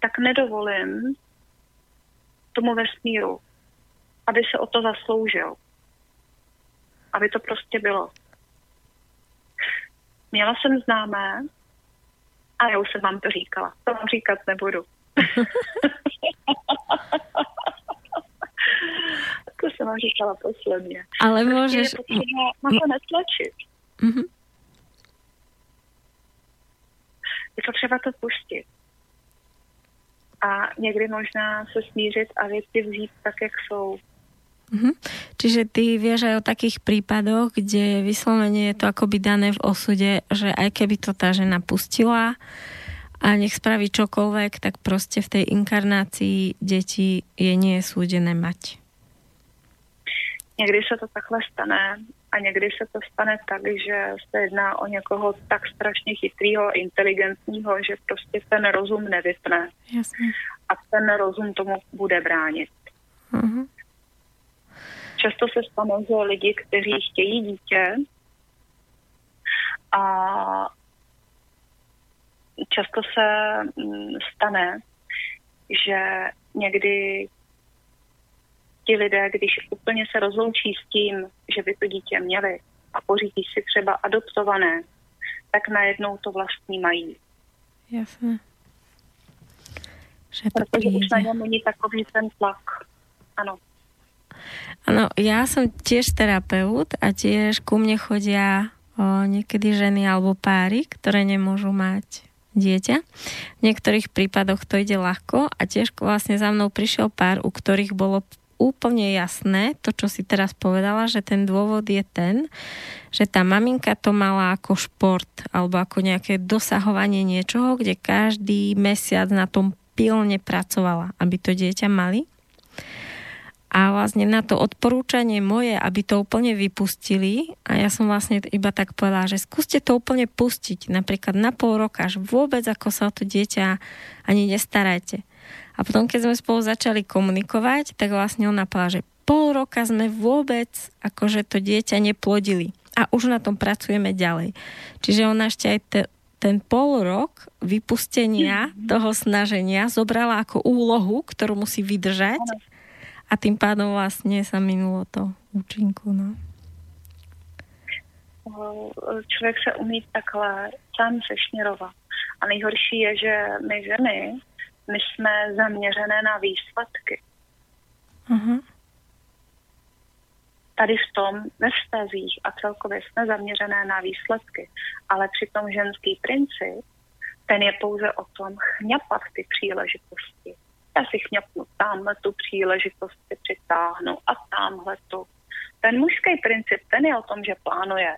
tak nedovolím tomu vesmíru, aby se o to zasloužil. Aby to prostě bylo. Měla jsem známé, a já už jsem vám to říkala. To vám říkat nebudu. to jsem vám říkala posledně. Ale můžeš... Je na to netlačit. Mm-hmm. Je to třeba to pustit. A někdy možná se smířit a věci vzít tak, jak jsou. Mm-hmm. Čiže ty vieš aj o takých prípadoch, kde vyslovene je to akoby dané v osude, že aj keby to tá žena pustila a nech spraví čokoľvek, tak proste v tej inkarnácii deti je nie je súdené mať. Někdy se to takhle stane a někdy se to stane tak, že se jedná o někoho tak strašně chytrýho inteligentního, že prostě ten rozum nevypne. Jasně. A ten rozum tomu bude bránit. Uh-huh. Často se stane, že lidi, kteří chtějí dítě a často se mm, stane, že někdy ti lidé, když úplně se rozloučí s tím, že by to dítě měli a pořídí si třeba adoptované, tak najednou to vlastní mají. Jasně. Že to Protože už na něm není takový ten tlak. Ano. Áno, ja som tiež terapeut a tiež ku mne chodia o, niekedy ženy alebo páry, ktoré nemôžu mať dieťa. V niektorých prípadoch to ide ľahko a tiež vlastne za mnou prišiel pár, u ktorých bolo úplne jasné to, čo si teraz povedala, že ten dôvod je ten, že tá maminka to mala ako šport alebo ako nejaké dosahovanie niečoho, kde každý mesiac na tom pilne pracovala, aby to dieťa mali. A vlastne na to odporúčanie moje, aby to úplne vypustili, a ja som vlastne iba tak povedala, že skúste to úplne pustiť, napríklad na pol roka, až vôbec ako sa o to dieťa ani nestarajte. A potom, keď sme spolu začali komunikovať, tak vlastne ona povedala, že pol roka sme vôbec akože to dieťa neplodili. A už na tom pracujeme ďalej. Čiže ona ešte aj te, ten pol rok vypustenia mhm. toho snaženia zobrala ako úlohu, ktorú musí vydržať a tým pádom vlastně sa minulo to účinku. No. Člověk se umí takhle sám sešněrovat. A nejhorší je, že my ženy, my jsme zaměřené na výsledky. Uh-huh. Tady v tom, ve vztazích a celkově jsme zaměřené na výsledky. Ale přitom ženský princip, ten je pouze o tom chňapat ty příležitosti já si chňapnu tamhle tu příležitost si přitáhnu a tamhle tu. Ten mužský princip, ten je o tom, že plánuje.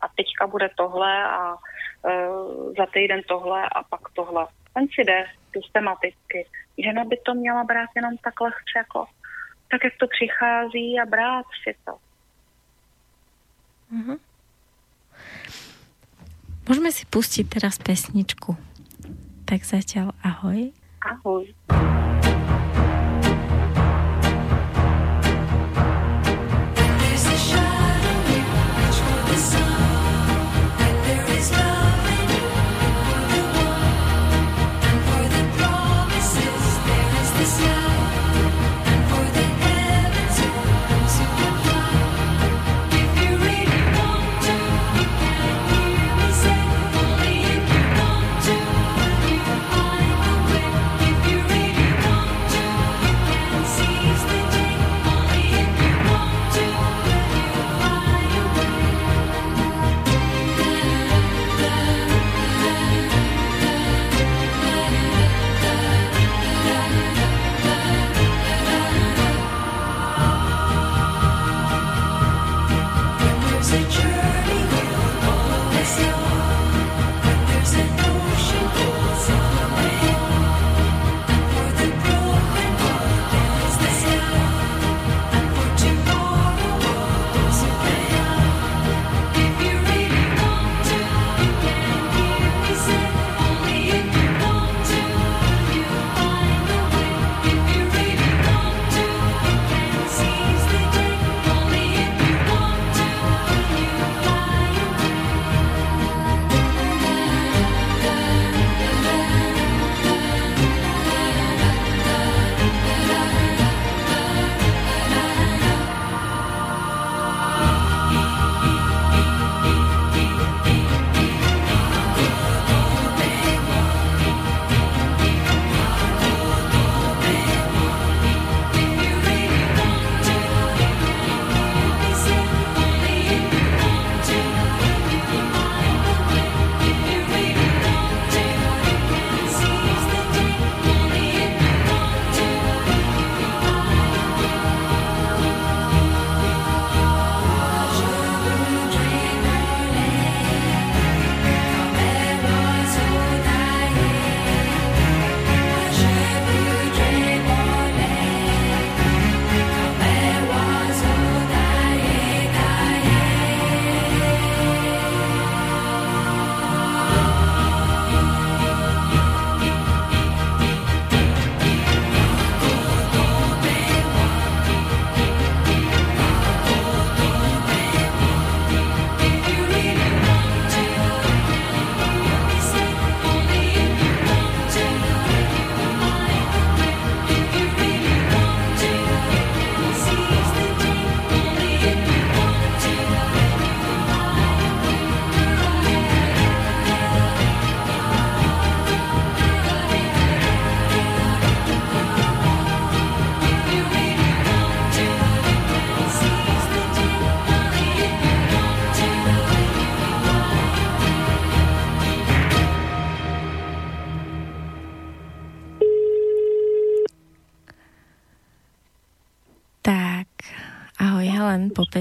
A teďka bude tohle a uh, za týden tohle a pak tohle. Ten si jde systematicky. Žena by to měla brát jenom tak lehce jako tak, jak to přichází a brát si to. Uh-huh. Môžeme si pustiť teraz pesničku. Tak zatiaľ ahoj. Ahoj.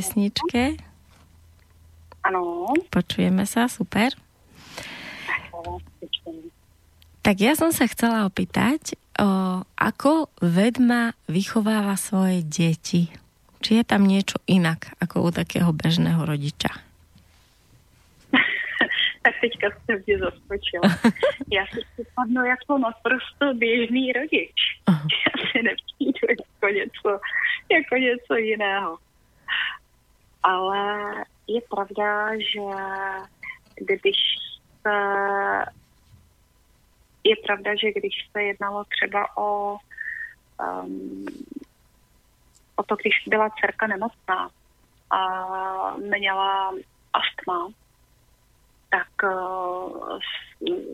Pesničke. Ano. Počujeme sa, super. Tak ja som sa chcela opýtať, o, ako vedma vychováva svoje deti? Či je tam niečo inak ako u takého bežného rodiča? tak teďka jsem mě zaskočila. Já si připadnu jako naprosto běžný rodič. Uh-huh. Já si nepřijdu jako něco, jako něco jiného ale je pravda, že když se je pravda, že když se jednalo třeba o, um, o to, když byla dcerka nemocná a měla astma, tak uh,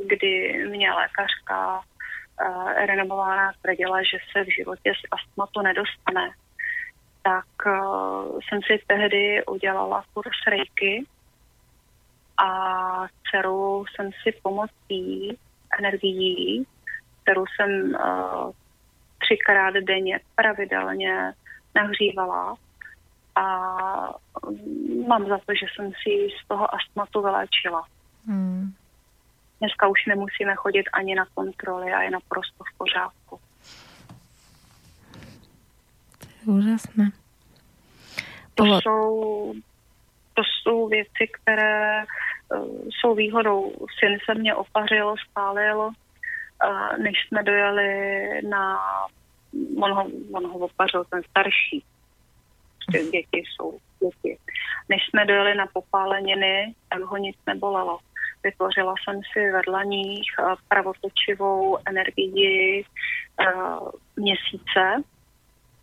kdy mě lékařka uh, renomovaná tvrdila, že se v životě z astmatu nedostane, tak uh, jsem si tehdy udělala kurz rejky a dceru jsem si pomocí energií, kterou jsem uh, třikrát denně pravidelně nahřívala a mám za to, že jsem si z toho astmatu vyléčila. Hmm. Dneska už nemusíme chodit ani na kontroly a je naprosto v pořádku. Úžasné. To jsou, to jsou věci, které uh, jsou výhodou. Syn se mě opařil, spálil, uh, než jsme dojeli na... On ho, on ho opařil ten starší. Ty děti jsou děti. Než jsme dojeli na popáleniny, tak ho nic nebolelo. Vytvořila jsem si vedle nich uh, pravotočivou energii uh, měsíce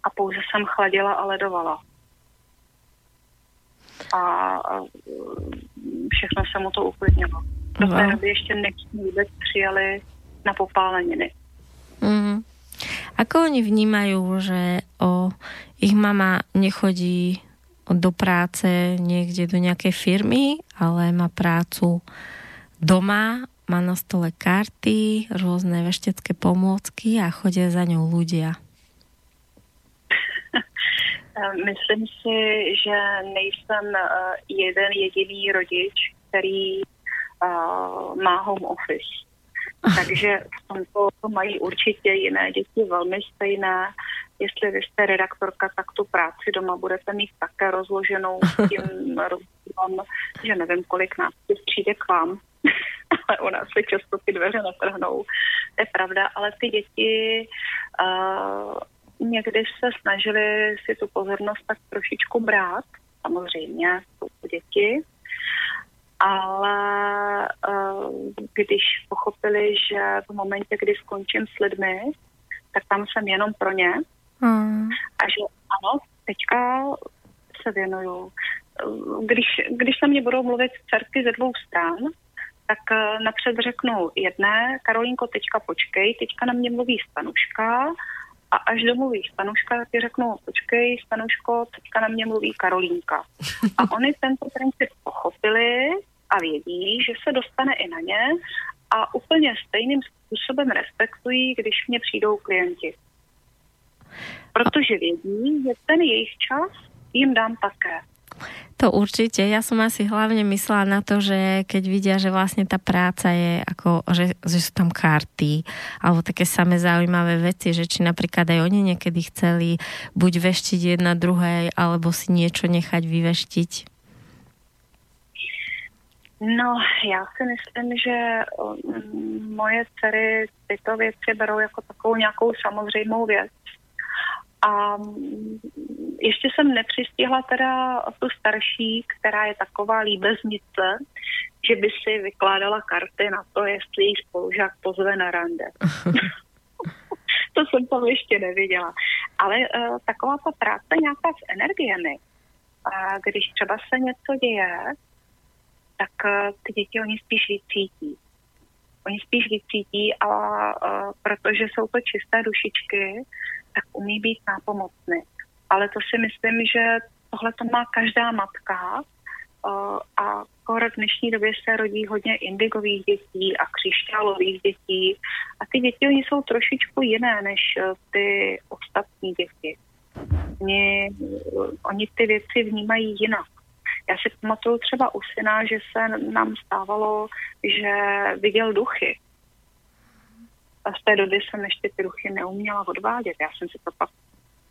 a pouze jsem chladila a ledovala a, všechno se mu to uklidnilo. Do té doby ještě vůbec přijali na popáleniny. Mm. Ako oni vnímajú, že o, ich mama nechodí do práce niekde do nejakej firmy, ale má prácu doma, má na stole karty, rôzne veštecké pomôcky a chodia za ňou ľudia. Eh, myslím si, že nejsem eh, jeden jediný rodič, který eh, má home office. Takže v tomto mají určitě jiné děti velmi stejné. Jestli vy jste redaktorka, tak tu práci doma budete mít také rozloženou s tím rozdílem, že nevím, kolik nás přijde k vám, ale u nás se často ty dveře natrhnou. To je pravda, ale ty děti uh, někdy se snažili si tu pozornost tak trošičku brát, samozřejmě jsou to děti, ale uh, když pochopili, že v momentě, kdy skončím s lidmi, tak tam jsem jenom pro ně hmm. a že ano, teďka se věnuju. Když, když na mě budou mluvit dcerky ze dvou stran, tak uh, napřed řeknu jedné, Karolínko, teďka počkej, teďka na mě mluví Stanuška a až domluví Stanuška, ti řeknou, počkej, Stanuško, teďka na mě mluví Karolínka. A oni tento princip pochopili a vědí, že se dostane i na ně a úplně stejným způsobem respektují, když mě přijdou klienti. Protože vědí, že ten jejich čas jim dám také. To určite. Ja som asi hlavne myslela na to, že keď vidia, že vlastne tá práca je ako, že, že sú tam karty alebo také samé zaujímavé veci, že či napríklad aj oni niekedy chceli buď veštiť jedna druhej alebo si niečo nechať vyveštiť. No, já si myslím, že mm, moje dcery tyto věci berou jako takovou nějakou samozřejmou věc. A ještě jsem nepřistihla teda tu starší, která je taková líbeznice, že by si vykládala karty na to, jestli jí spolužák pozve na rande. to jsem tam ještě neviděla. Ale uh, taková ta práce nějaká s energiemi, a když třeba se něco děje, tak uh, ty děti oni spíš vycítí. Oni spíš vycítí a uh, protože jsou to čisté dušičky, tak umí být nápomocný. Ale to si myslím, že tohle to má každá matka uh, a v dnešní době se rodí hodně indigových dětí a křišťálových dětí. A ty děti, oni jsou trošičku jiné než uh, ty ostatní děti. Oni, oni ty věci vnímají jinak. Já si pamatuju třeba u syna, že se nám stávalo, že viděl duchy. A z té doby jsem ještě ty duchy neuměla odvádět. Já jsem si to pak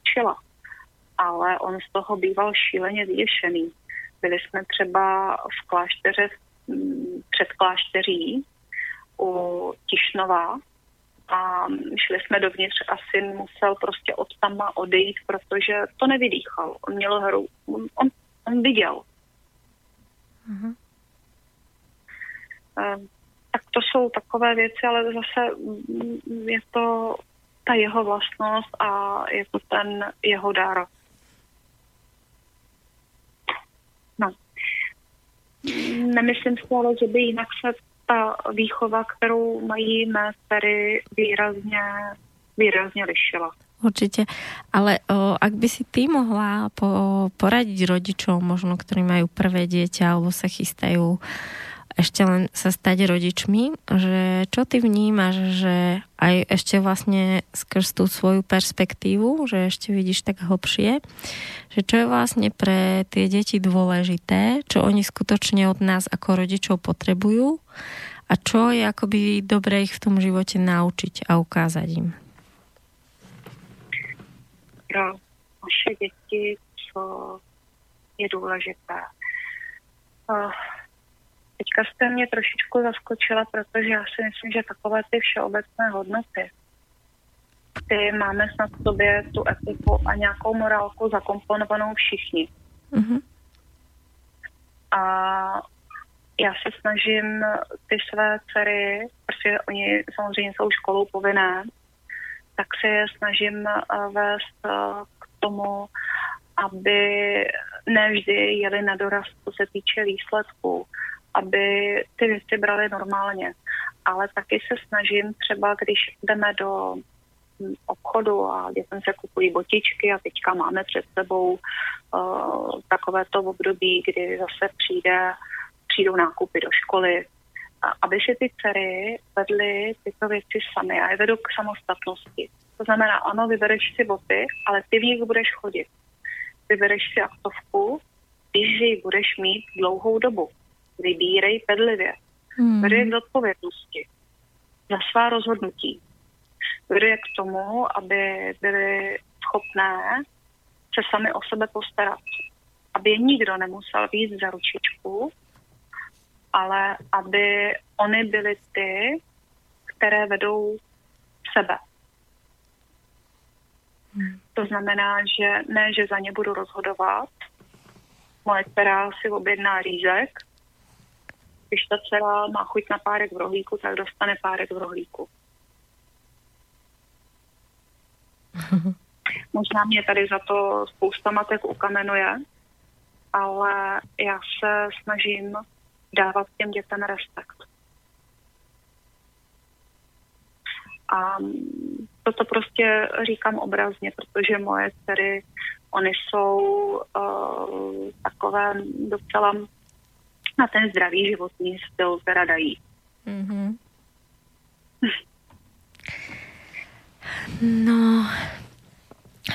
učila. Ale on z toho býval šíleně vyděšený. Byli jsme třeba v klášteře mm, před klášteří u Tišnova a šli jsme dovnitř a syn musel prostě od tama odejít, protože to nevydýchal. On měl hru, on, on, on viděl. Uh-huh tak to jsou takové věci, ale zase mm, je to ta jeho vlastnost a je to ten jeho dar. No. Nemyslím si ale, že by jinak se ta výchova, kterou mají mé dcery, výrazně, výrazně lišila. Určite. Ale o, ak by si ty mohla po, poradiť rodičom, možno ktorí majú prvé dieťa alebo sa chystajú ešte len sa stať rodičmi, že čo ty vnímaš, že aj ešte vlastne skrz tú svoju perspektívu, že ešte vidíš tak hlbšie, že čo je vlastne pre tie deti dôležité, čo oni skutočne od nás ako rodičov potrebujú a čo je akoby dobre ich v tom živote naučiť a ukázať im. Pro naše děti, co je důležité. Uh, teďka jste mě trošičku zaskočila, protože já si myslím, že takové ty všeobecné hodnoty, ty máme snad v sobě tu etiku a nějakou morálku zakomponovanou všichni. Mm-hmm. A já se snažím ty své dcery, protože oni samozřejmě jsou školou povinné, tak se je snažím eh, vést eh, k tomu, aby nevždy jeli na doraz, co se týče výsledků, aby ty věci brali normálně. Ale taky se snažím třeba, když jdeme do hm, obchodu a dětem se kupují botičky a teďka máme před sebou uh, takovéto období, kdy zase přijde, přijdou nákupy do školy, aby si ty dcery vedly tyto věci sami a je vedou k samostatnosti. To znamená, ano, vybereš si boty, ale ty v nich budeš chodit. Vybereš si aktovku, když ji budeš mít dlouhou dobu. Vybírej pedlivě. Hmm. Vede k odpovědnosti za svá rozhodnutí. Vede k tomu, aby byly schopné se sami o sebe postarat. Aby je nikdo nemusel víc za ručičku, ale aby oni byly ty, které vedou sebe. Hmm. To znamená, že ne, že za ně budu rozhodovat. Moje dcera si objedná rýzek. Když ta dcera má chuť na párek v rohlíku, tak dostane párek v rohlíku. Možná mě tady za to spousta matek ukamenuje, ale já se snažím dávat těm dětem respekt. A toto prostě říkám obrazně, protože moje dcery, oni jsou uh, takové docela na ten zdravý životní styl teda dají. Mm-hmm. No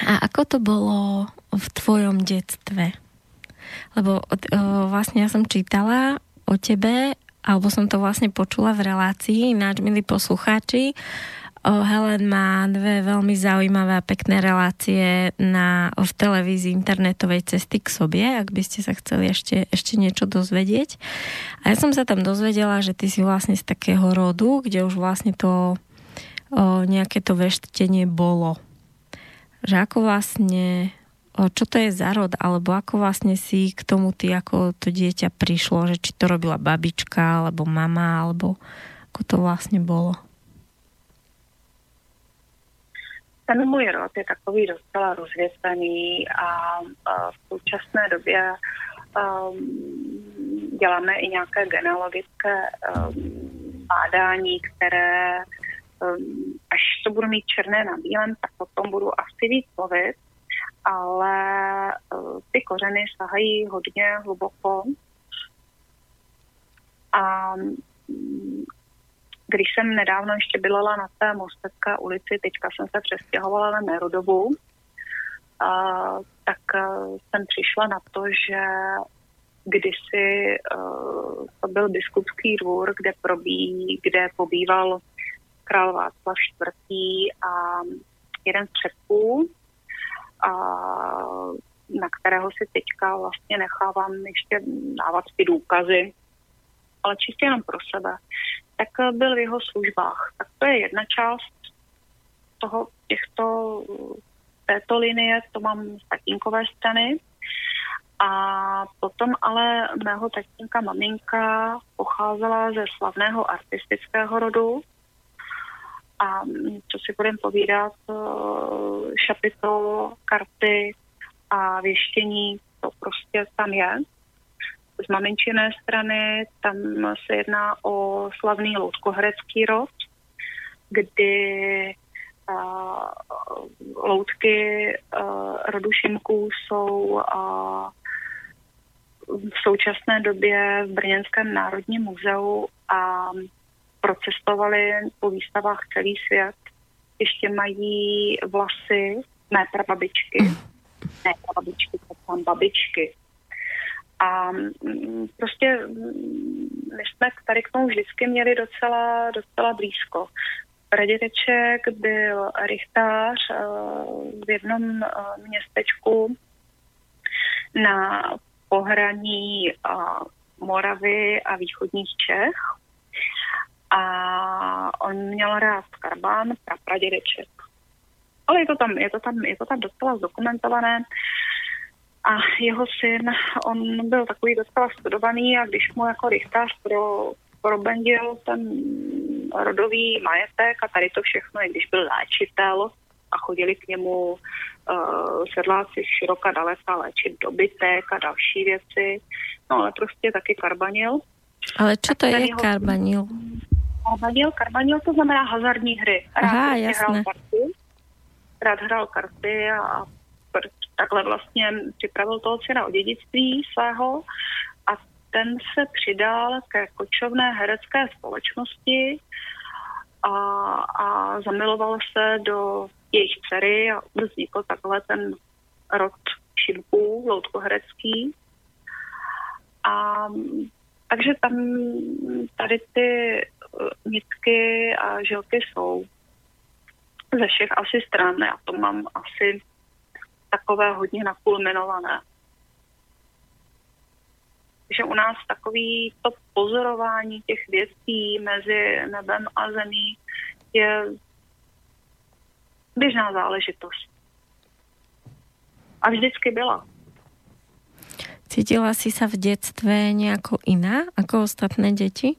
a ako to bolo v tvojom detstve? Lebo uh, vlastne ja som čítala o tebe, alebo som to vlastne počula v relácii, ináč milí poslucháči, Helen má dve veľmi zaujímavé a pekné relácie na, v televízii internetovej cesty k sobie, ak by ste sa chceli ešte, ešte niečo dozvedieť. A ja som sa tam dozvedela, že ty si vlastne z takého rodu, kde už vlastne to o, nejaké to veštenie bolo. Že ako vlastne čo to je za rod, alebo ako vlastne si k tomu ty ako to dieťa prišlo, že či to robila babička, alebo mama, alebo ako to vlastne bolo? Ten můj rod je takový docela rozvětvený a, a v současné době um, děláme i nějaké genealogické um, bádání, které um, až to budu mít černé na bílém, tak potom budu asi víc mluvit, ale uh, ty kořeny sahají hodně hluboko. A když jsem nedávno ještě bydlela na té Mostecké ulici, teďka jsem se přestěhovala na Nerodovu, a, tak a, jsem přišla na to, že kdysi uh, to byl biskupský dvůr, kde, probí, kde pobýval král Václav IV. a jeden z předků, a, na kterého si teďka vlastně nechávám ještě dávat ty důkazy, ale čistě jenom pro sebe, tak byl v jeho službách. Tak to je jedna část toho, těchto, této linie, to mám z tatínkové strany. A potom ale mého tatínka maminka pocházela ze slavného artistického rodu. A co si budeme povídat, eh, šapito, karty a věštění, to prostě tam je z maminčiné strany, tam se jedná o slavný loutkohrecký rod, kdy uh, loutky uh, rodu Šimků jsou uh, v současné době v Brněnském národním muzeu a procestovali po výstavách celý svět. Ještě mají vlasy mé prababičky, ne prababičky, tam babičky, a mm, prostě mm, my jsme tady k tomu vždycky měli docela, docela blízko. pradědeček byl rychtář eh, v jednom eh, městečku na pohraní Moravy a východních Čech. A on měl rád karbán, pradědeček. Ale je to tam, je to tam, je to tam docela zdokumentované. A jeho syn, on byl takový docela studovaný a když mu jako rychtář pro, probendil ten rodový majetek a tady to všechno, i když byl léčitel a chodili k němu uh, sedláci z široka daleka léčit dobytek a další věci, no ale prostě taky karbanil. Ale co to je jeho... karbanil? Karbanil, karbanil to znamená hazardní hry. Rád Aha, prostě jasné. Hrál karty, rád hrál karty a takhle vlastně připravil toho syna o dědictví svého a ten se přidal ke kočovné herecké společnosti a, a zamiloval se do jejich dcery a vznikl takhle ten rod Šimpů, loutkoherecký. A takže tam tady ty uh, nitky a žilky jsou ze všech asi stran. Já to mám asi takové hodně nakulminované. že u nás takový to pozorování těch věcí mezi nebem a zemí je běžná záležitost. A vždycky byla. Cítila si se v dětství nějako jiná jako ostatné děti?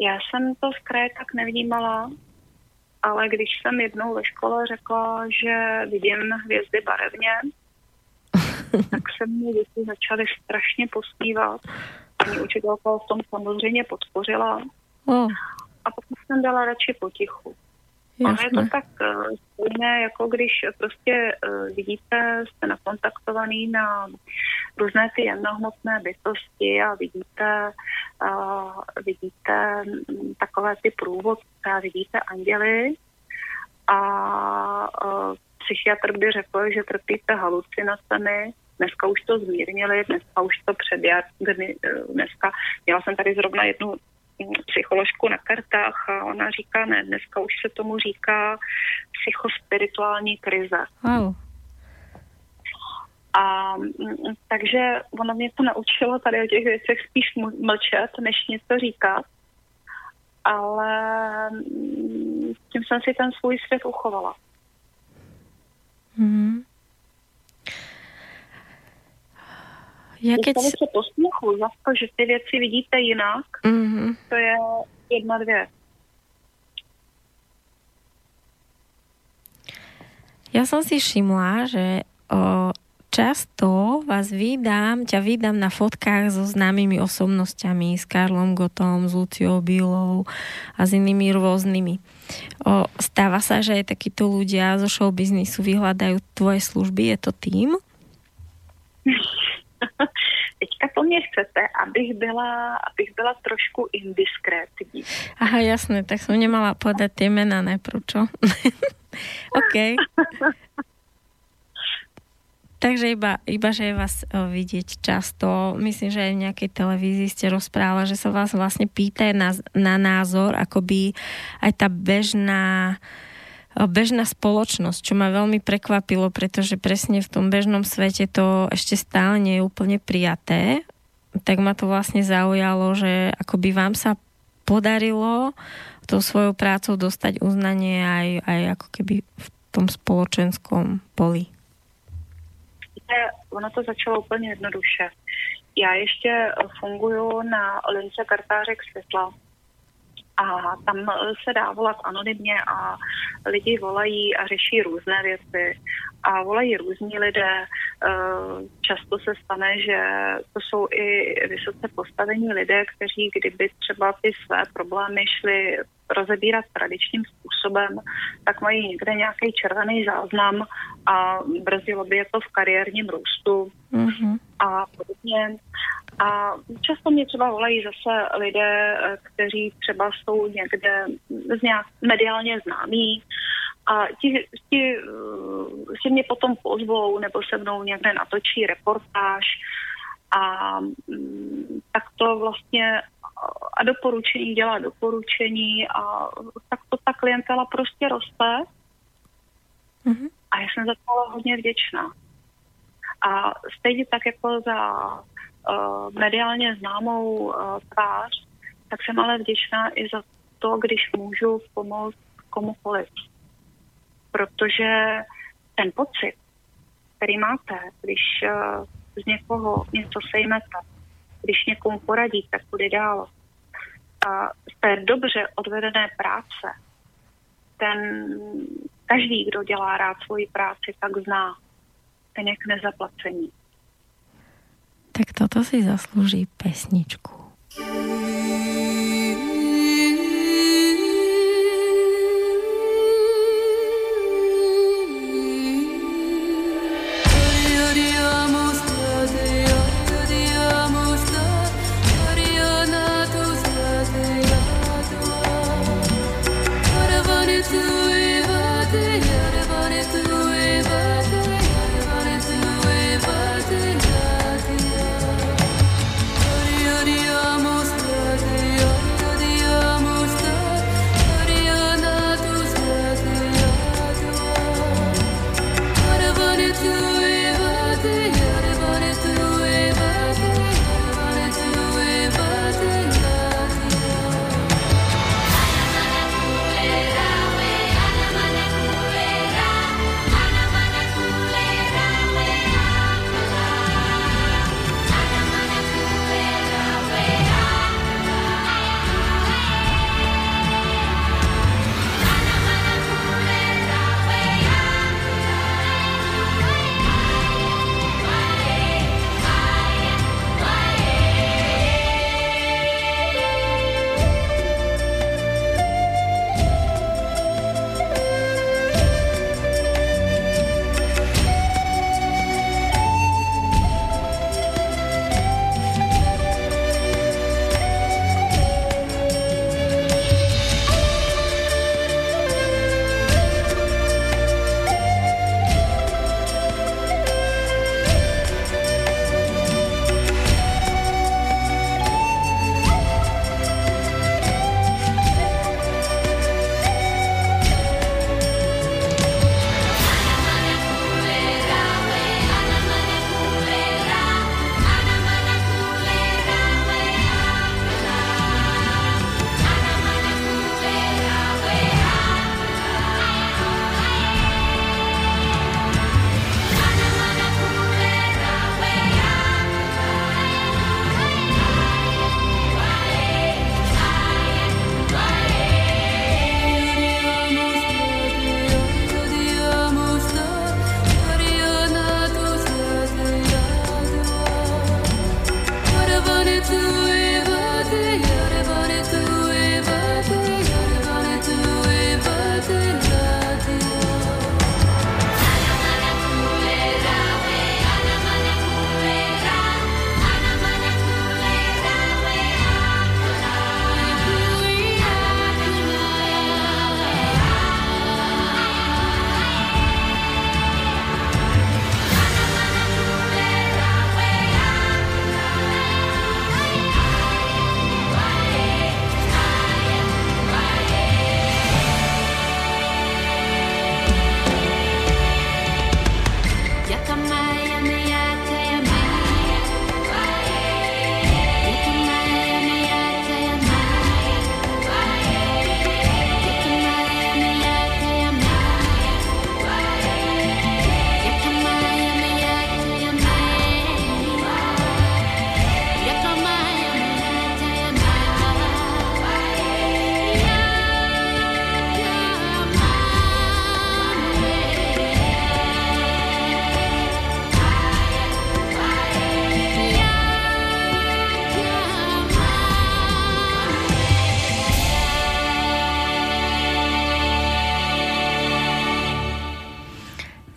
Já jsem to z kraje tak nevnímala, ale když jsem jednou ve škole řekla, že vidím hvězdy barevně, tak se mě děti začaly strašně pospívat. Paní učitelka v tom samozřejmě podpořila. Oh. A potom jsem dala radši potichu. Jasne. je to tak uh, stejné, jako když prostě uh, vidíte, jste nakontaktovaný na různé ty jemnohmotné bytosti a vidíte, uh, vidíte takové ty průvodce, vidíte anděly a uh, psychiatr by řekl, že trpíte halucinacemi, Dneska už to zmírnili, dneska už to předjar, dneska, měla jsem tady zrovna jednu psycholožku na kartách a ona říká, ne, dneska už se tomu říká psychospirituální krize. Wow. A mm, takže ona mě to naučilo tady o těch věcech spíš mlčet, než něco říkat. Ale mm, tím jsem si ten svůj svět uchovala. Mm. Jak je... se posměchu za to, že ty věci vidíte jinak, mm-hmm. To je jedna, dvě. Já jsem si všimla, že o, často vás vydám, ťa vydám na fotkách so známými osobnostiami, s Karlom Gotom, s Luciou Bílou a s inými rôznymi. O, stáva sa, že aj takíto ľudia zo showbiznisu vyhľadajú tvoje služby, je to tým? Teďka po mně chcete, abych byla, abych byla trošku indiskrétní. Aha, jasné, tak jsem nemala podat ty jména, ne, pročo? OK. Takže iba, iba, že je vás o, vidieť často. Myslím, že aj v nejakej televízii ste rozprávala, že sa vás vlastne pýta na, na názor, akoby aj tá bežná bežná spoločnosť, čo ma veľmi prekvapilo, pretože presne v tom bežnom svete to ešte stále nie je úplne prijaté. Tak ma to vlastne zaujalo, že akoby vám sa podarilo tou svojou prácou dostať uznanie aj, aj ako keby v tom spoločenskom poli. Ono to začalo úplně jednoduše. Já ještě funguju na lince kartářek světla, a tam se dá volat anonymně a lidi volají a řeší různé věci a volají různí lidé. Eh, často se stane, že to jsou i vysoce postavení lidé, kteří kdyby třeba ty své problémy šli rozebírat tradičním způsobem, tak mají někde nějaký červený záznam a brzdilo by je to v kariérním růstu mm-hmm. a podobně. A často mě třeba volají zase lidé, kteří třeba jsou někde z nějak mediálně známí a ti, ti si mě potom pozvou nebo se mnou někde natočí reportáž a mm, tak to vlastně a doporučení dělá doporučení a tak to ta klientela prostě roste. Mm-hmm. A já jsem za to hodně vděčná. A stejně tak jako za mediálně známou uh, tvář, tak jsem ale vděčná i za to, když můžu pomoct komukoliv. Protože ten pocit, který máte, když uh, z někoho něco sejmete, když někomu poradí, tak bude dál. A z té dobře odvedené práce, ten každý, kdo dělá rád svoji práci, tak zná ten jak nezaplacení. Tak toto si zaslouží pesničku.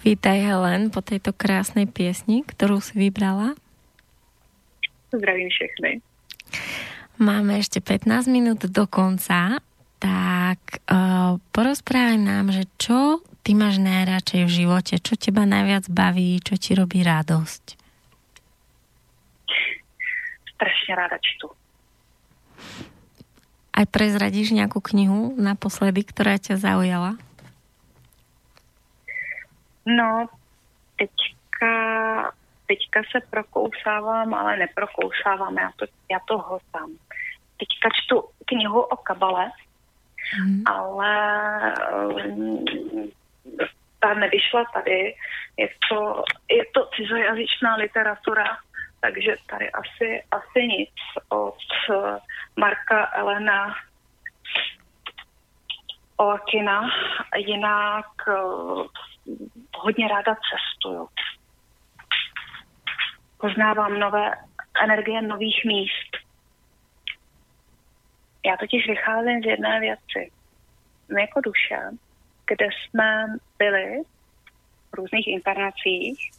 Vítaj Helen po tejto krásnej piesni, ktorú si vybrala. Zdravím všechny. Máme ešte 15 minút do konca, tak uh, porozprávaj nám, že čo ty máš najradšej v živote, čo teba najviac baví, čo ti robí radosť. Strašne ráda čtu. Aj prezradíš nějakou knihu naposledy, která tě zaujala? No, teďka, teďka se prokousávám, ale neprokousávám, já to, já to hotám. Teďka čtu knihu o kabale, hmm. ale um, ta nevyšla tady. Je to, je to cizojazyčná literatura, takže tady asi, asi nic od Marka Elena Olakina. Jinak hodně ráda cestuju. Poznávám nové energie nových míst. Já totiž vycházím z jedné věci. My jako duše, kde jsme byli v různých inkarnacích,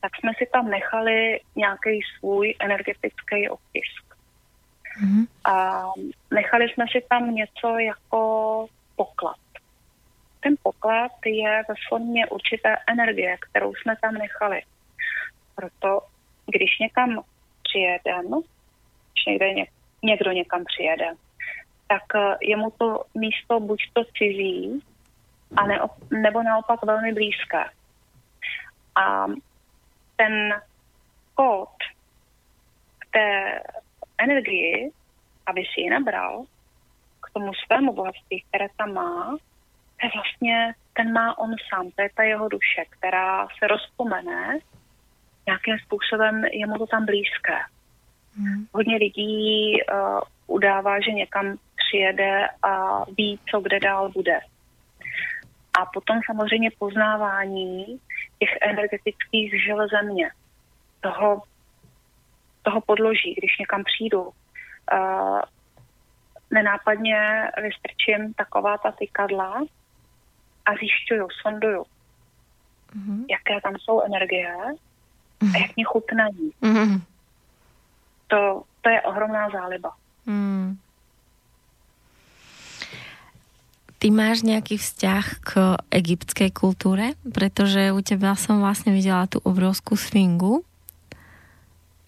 tak jsme si tam nechali nějaký svůj energetický otisk. Mm-hmm. A nechali jsme si tam něco jako poklad. Ten poklad je ve formě určité energie, kterou jsme tam nechali. Proto, když někam přijedeme, když někde někdo někam přijede, tak eh, je mu to místo buď to cizí, a ne, nebo naopak velmi blízké. A ten kód té energii, aby si ji nabral k tomu svému bohatství, které tam má, to je vlastně, ten má on sám, to je ta jeho duše, která se rozpomene, nějakým způsobem je mu to tam blízké. Hmm. Hodně lidí uh, udává, že někam přijede a ví, co kde dál bude. A potom samozřejmě poznávání těch energetických žel země, toho, toho podloží, když někam přijdu. Uh, nenápadně vystrčím taková ta tykadla a zjišťuju, sonduju, mm-hmm. jaké tam jsou energie mm-hmm. a jak mě chutnají. Mm-hmm. To, to je ohromná záliba. Mm. Ty máš nějaký vzťah k egyptské kultúre? Pretože u teba som vlastne videla tú obrovskú sfingu.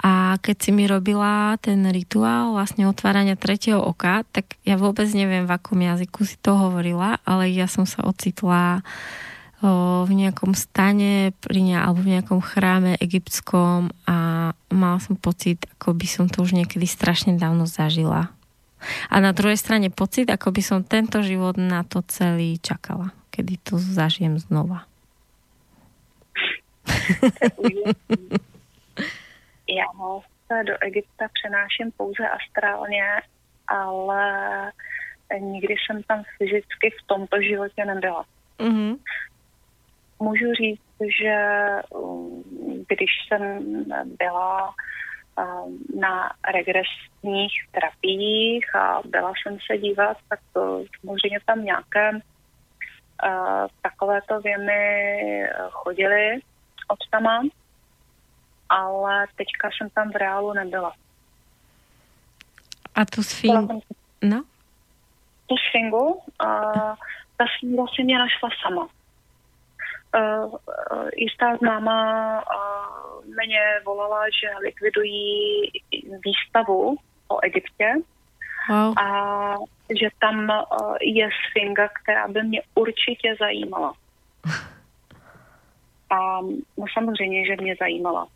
A keď si mi robila ten rituál vlastne otvárania tretieho oka, tak ja vôbec neviem, v akom jazyku si to hovorila, ale ja som sa ocitla v nejakom stane pri ne, alebo v nejakom chráme egyptskom a mala som pocit, ako by som to už niekedy strašne dávno zažila. A na druhej strane pocit, ako by som tento život na to celý čakala, kedy to zažijem znova. Já se do Egypta přenáším pouze astrálně, ale nikdy jsem tam fyzicky v tomto životě nebyla. Mm-hmm. Můžu říct, že um, když jsem byla Um, na regresních terapiích a byla jsem se dívat, tak to, samozřejmě tam nějaké uh, takovéto věmy chodily od tama, ale teďka jsem tam v reálu nebyla. A tu sfingu? No? Tu sfingu, uh, ta sfinga si mě našla sama. Uh, uh, jistá známá uh, mě volala, že likvidují výstavu o Egyptě wow. a že tam uh, je sfinga, která by mě určitě zajímala. A no samozřejmě, že mě zajímala.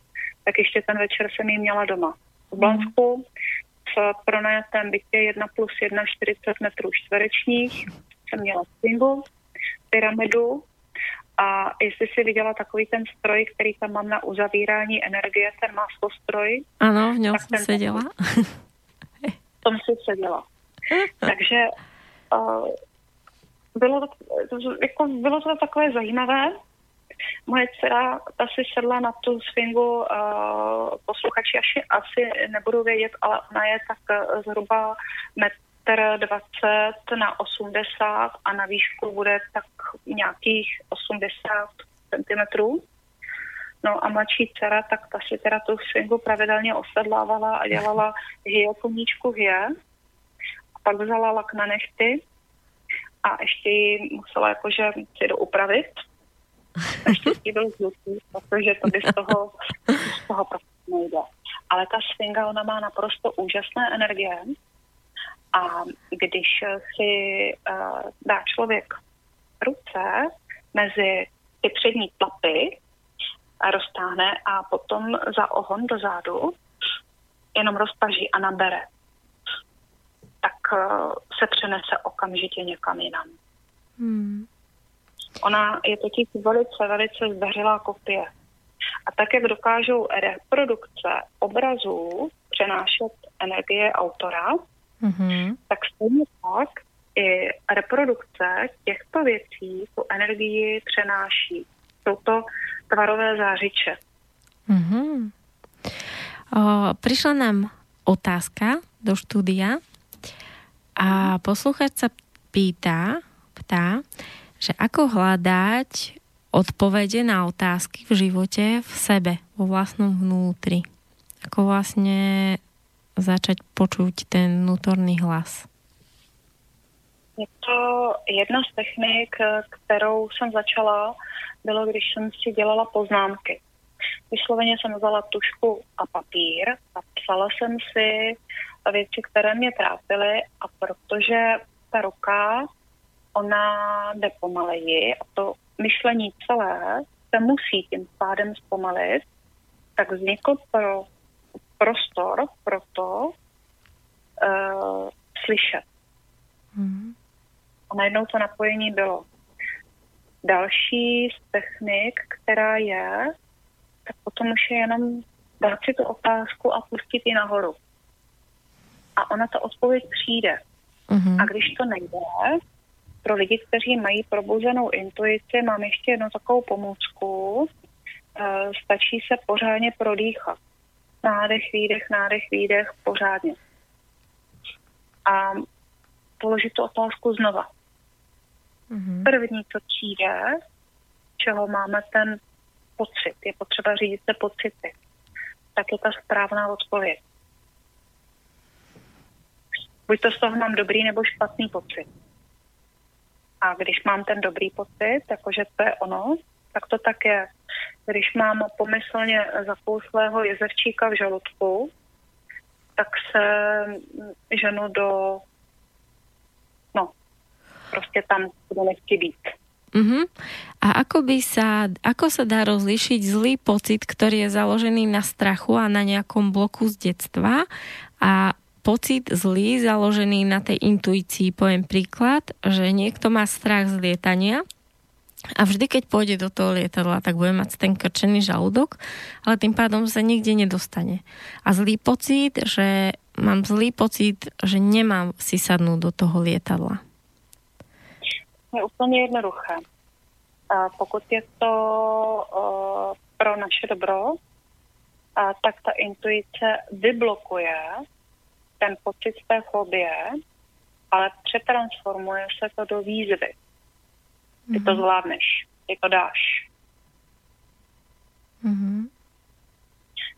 Tak ještě ten večer jsem ji měla doma. V Blansku v pronajatém bytě 1 plus 1 40 metrů čtverečních jsem měla sfingu, pyramidu, a jestli si viděla takový ten stroj, který tam mám na uzavírání energie, ten maslostroj. Ano, v něm jsem seděla. V tom si seděla. Takže uh, bylo, to, jako, bylo to takové zajímavé. Moje dcera, ta si sedla na tu swingu, uh, posluchači asi, asi nebudou vědět, ale ona je tak zhruba metr 20 na 80 a na výšku bude tak nějakých 80 cm. No a mladší dcera, tak ta si teda tu swingu pravidelně osedlávala a dělala hie koníčku hie. A pak vzala lak na nechty a ještě ji musela jakože si doupravit. Naštěstí byl zlutý, protože to by z toho, z toho prostě nejde. Ale ta swinga, ona má naprosto úžasné energie A když si uh, dá člověk ruce mezi ty přední tlapy a roztáhne a potom za ohon do zádu jenom roztaží a nabere, tak uh, se přenese okamžitě někam jinam. Hmm. Ona je totiž velice, velice zdařilá kopie. A tak, jak dokážou reprodukce obrazů přenášet energie autora, mm-hmm. tak stejně tak i reprodukce těchto věcí tu energii přenáší. Jsou to tvarové zářiče. Mm-hmm. O, prišla nám otázka do štúdia a posluchač sa pýta, ptá, že ako hľadať odpovede na otázky v živote v sebe, vo vlastnom vnútri. Ako vlastne začať počuť ten vnútorný hlas. Je to jedna z technik, kterou jsem začala, bylo, když jsem si dělala poznámky. Vysloveně jsem vzala tušku a papír a psala jsem si věci, které mě trápily a protože ta ruka, ona jde pomaleji a to myšlení celé se musí tím pádem zpomalit, tak vznikl pro prostor pro to uh, slyšet. Mm. A najednou to napojení bylo. Další z technik, která je, tak potom už je jenom dát si tu otázku a pustit ji nahoru. A ona ta odpověď přijde. Mm-hmm. A když to nejde, pro lidi, kteří mají probouzenou intuici, mám ještě jednu takovou pomůcku. E, stačí se pořádně prodýchat. Nádech, výdech, nádech, výdech, pořádně. A položit tu otázku znova. Mm-hmm. První, co přijde, čeho máme ten pocit, je potřeba řídit se pocity, tak je ta správná odpověď. Buď to z toho mám dobrý nebo špatný pocit. A když mám ten dobrý pocit, jakože to je ono, tak to tak je. Když mám pomyslně zapouslého jezevčíka v žaludku, tak se ženu do, no, prostě tam, kde nechci být. Uh-huh. A ako by sa, ako sa dá rozlišiť zlý pocit, ktorý je založený na strachu a na nejakom bloku z detstva a pocit zlý, založený na tej intuícii. Poviem príklad, že niekto má strach z lietania a vždy, keď pôjde do toho lietadla, tak bude mať ten krčený žalúdok, ale tým pádom sa nikde nedostane. A zlý pocit, že mám zlý pocit, že nemám si sadnúť do toho lietadla. Je úplně jednoduché. A pokud je to uh, pro naše dobro, a tak ta intuice vyblokuje ten pocit té fobie, ale přetransformuje se to do výzvy. Ty mm-hmm. to mhm. zvládneš, ty to dáš. Mm-hmm.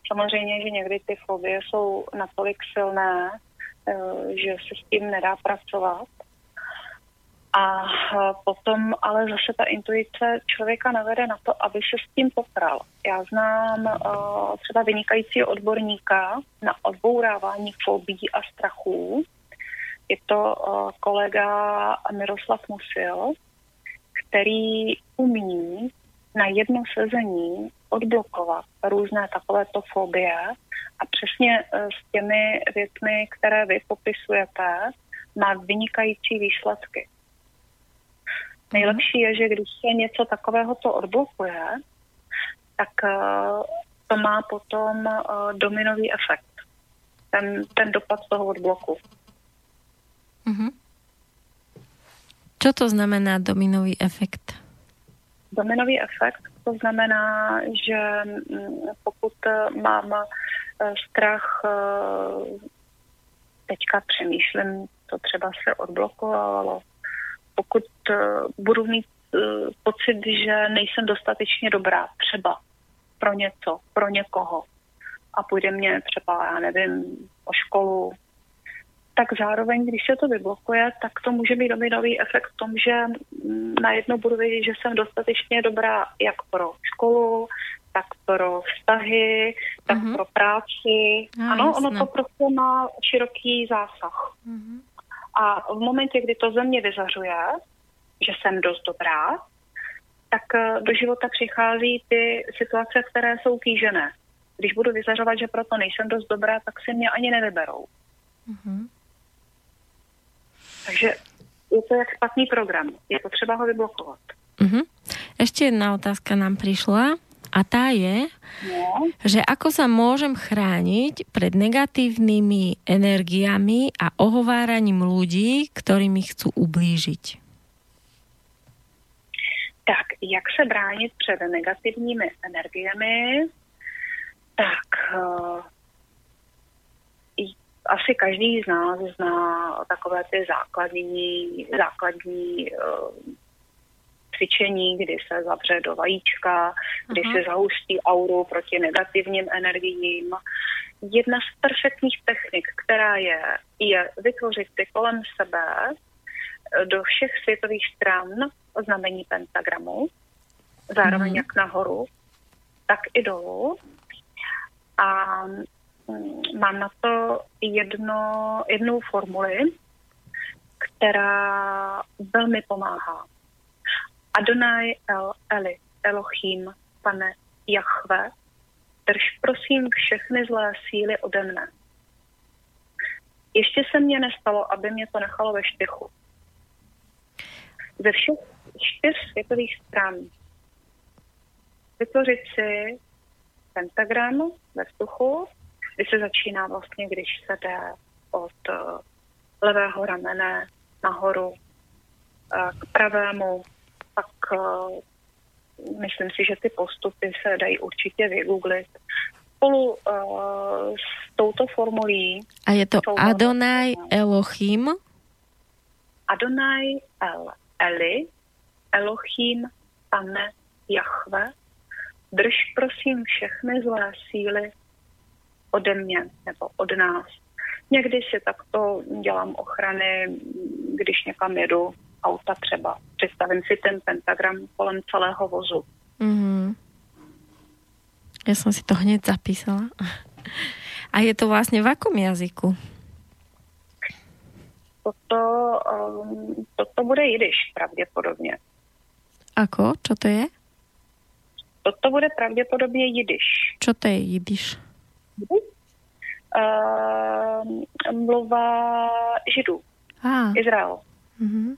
Samozřejmě, že někdy ty fobie jsou natolik silné, eh, že se s tím nedá pracovat. A eh, potom ale zase ta intuice člověka navede na to, aby se s tím popral. Já znám uh, třeba vynikajícího odborníka na odbourávání fobí a strachů. Je to uh, kolega Miroslav Musil, který umí na jedno sezení odblokovat různé takovéto fobie a přesně uh, s těmi věcmi, které vy popisujete, má vynikající výsledky. Nejlepší je, že když se něco takového to odblokuje, tak uh, to má potom uh, dominový efekt. Ten, ten dopad toho odbloku. Mm-hmm. Co to znamená dominový efekt? Dominový efekt to znamená, že mm, pokud mám eh, strach, teďka přemýšlím, to třeba se odblokovalo, pokud uh, budu mít uh, pocit, že nejsem dostatečně dobrá, třeba pro něco, pro někoho, a půjde mě třeba, já nevím, o školu, tak zároveň, když se to vyblokuje, tak to může být dominový efekt v tom, že najednou budu vědět, že jsem dostatečně dobrá jak pro školu, tak pro vztahy, tak mm-hmm. pro práci. No, ano, jasné. ono to prostě má široký zásah. Mm-hmm. A v momentě, kdy to ze mě vyzařuje, že jsem dost dobrá, tak eh, do života přichází ty situace, které jsou kýžené. Když budu vyzařovat, že proto nejsem dost dobrá, tak si mě ani nevyberou. Mm-hmm. Takže je to jak špatný program. Je potřeba ho vyblokovat. Mm-hmm. Ešte jedna otázka nám prišla a tá je, že ako sa môžem chrániť pred negatívnymi energiami a ohováraním ľudí, ktorí mi chcú ublížiť. Tak, jak se bránit před negativními energiemi? Tak, uh, asi každý z nás zná takové ty základní, základní uh, cvičení, kdy se zavře do vajíčka, kdy Aha. se zahustí auru proti negativním energiím. Jedna z perfektních technik, která je, je vytvořit si kolem sebe eh, do všech světových stran znamení pentagramu, zároveň mm. jak nahoru, tak i dolů. A mm, mám na to jedno, jednu formuli, která velmi pomáhá. Adonai El Eli, Elohim, pane Jahve, drž prosím všechny zlé síly ode mne. Ještě se mně nestalo, aby mě to nechalo ve štychu. Ze všech čtyř světových stran vytvořit si pentagram ve vzduchu, kdy se začíná vlastně, když se jde od eh, levého ramene nahoru eh, k pravému, tak uh, myslím si, že ty postupy se dají určitě vygooglit. Spolu uh, s touto formulí... A je to Adonai Elohim? Adonai El Eli, Elohim, Pane, Jahve, drž prosím všechny zlé síly ode mě nebo od nás. Někdy si takto dělám ochrany, když někam jedu auta třeba. Představím si ten pentagram kolem celého vozu. Mm-hmm. Já jsem si to hned zapísala. A je to vlastně v akom jazyku? Toto, um, toto bude jidiš pravděpodobně. Ako? Čo to je? Toto bude pravděpodobně jidiš. Čo to je jidiš? Uh, mluva židů. Ah. Izrael. Mm-hmm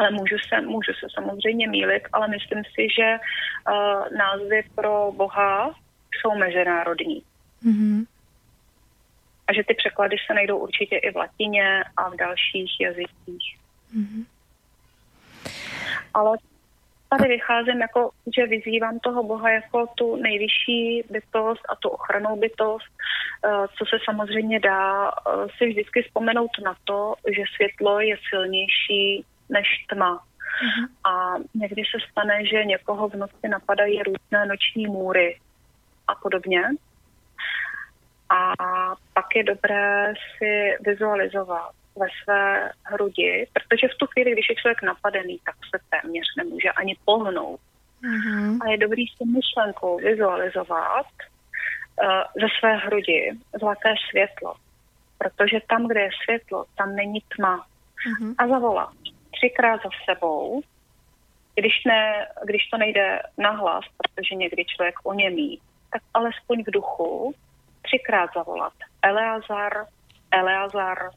ale můžu se, můžu se samozřejmě mílit, ale myslím si, že uh, názvy pro Boha jsou mezinárodní. Mm-hmm. A že ty překlady se najdou určitě i v latině a v dalších jazycích. Mm-hmm. Ale tady vycházím jako, že vyzývám toho Boha jako tu nejvyšší bytost a tu ochranou bytost, uh, co se samozřejmě dá uh, si vždycky vzpomenout na to, že světlo je silnější než tma. Uh-huh. A někdy se stane, že někoho v noci napadají různé noční můry a podobně. A pak je dobré si vizualizovat ve své hrudi, protože v tu chvíli, když je člověk napadený, tak se téměř nemůže ani pohnout. Uh-huh. A je dobrý si myšlenkou vizualizovat uh, ze své hrudi zlaté světlo. Protože tam, kde je světlo, tam není tma. Uh-huh. A zavolat třikrát za sebou, když, ne, když to nejde nahlas, protože někdy člověk oněmí, tak alespoň v duchu třikrát zavolat. Eleazar, Eleazar,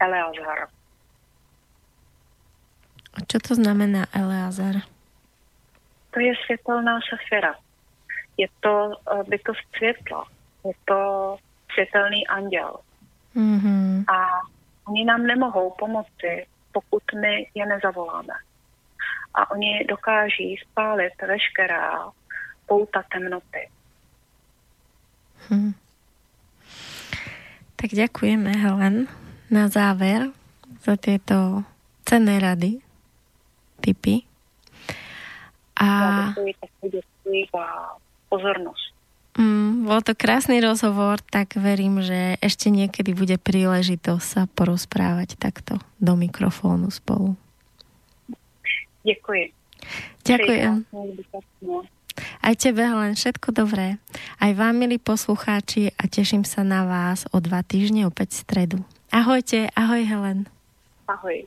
Eleazar. A co to znamená Eleazar? To je světelná safira. Je to uh, bytost světla. Je to světelný anděl. Mm-hmm. A oni nám nemohou pomoci pokud my je nezavoláme. A oni dokáží spálit veškerá pouta temnoty. Hmm. Tak děkujeme, Helen, na závěr za tyto cenné rady, typy. A... Já děkuji, děkuji za pozornost. Mm, bol to krásny rozhovor, tak verím, že ešte niekedy bude príležitosť sa porozprávať takto do mikrofónu spolu. Děkuji. Ďakujem. Aj tebe len všetko dobré. Aj vám, milí poslucháči, a teším sa na vás o dva týždne opäť v stredu. Ahojte, ahoj Helen. Ahoj.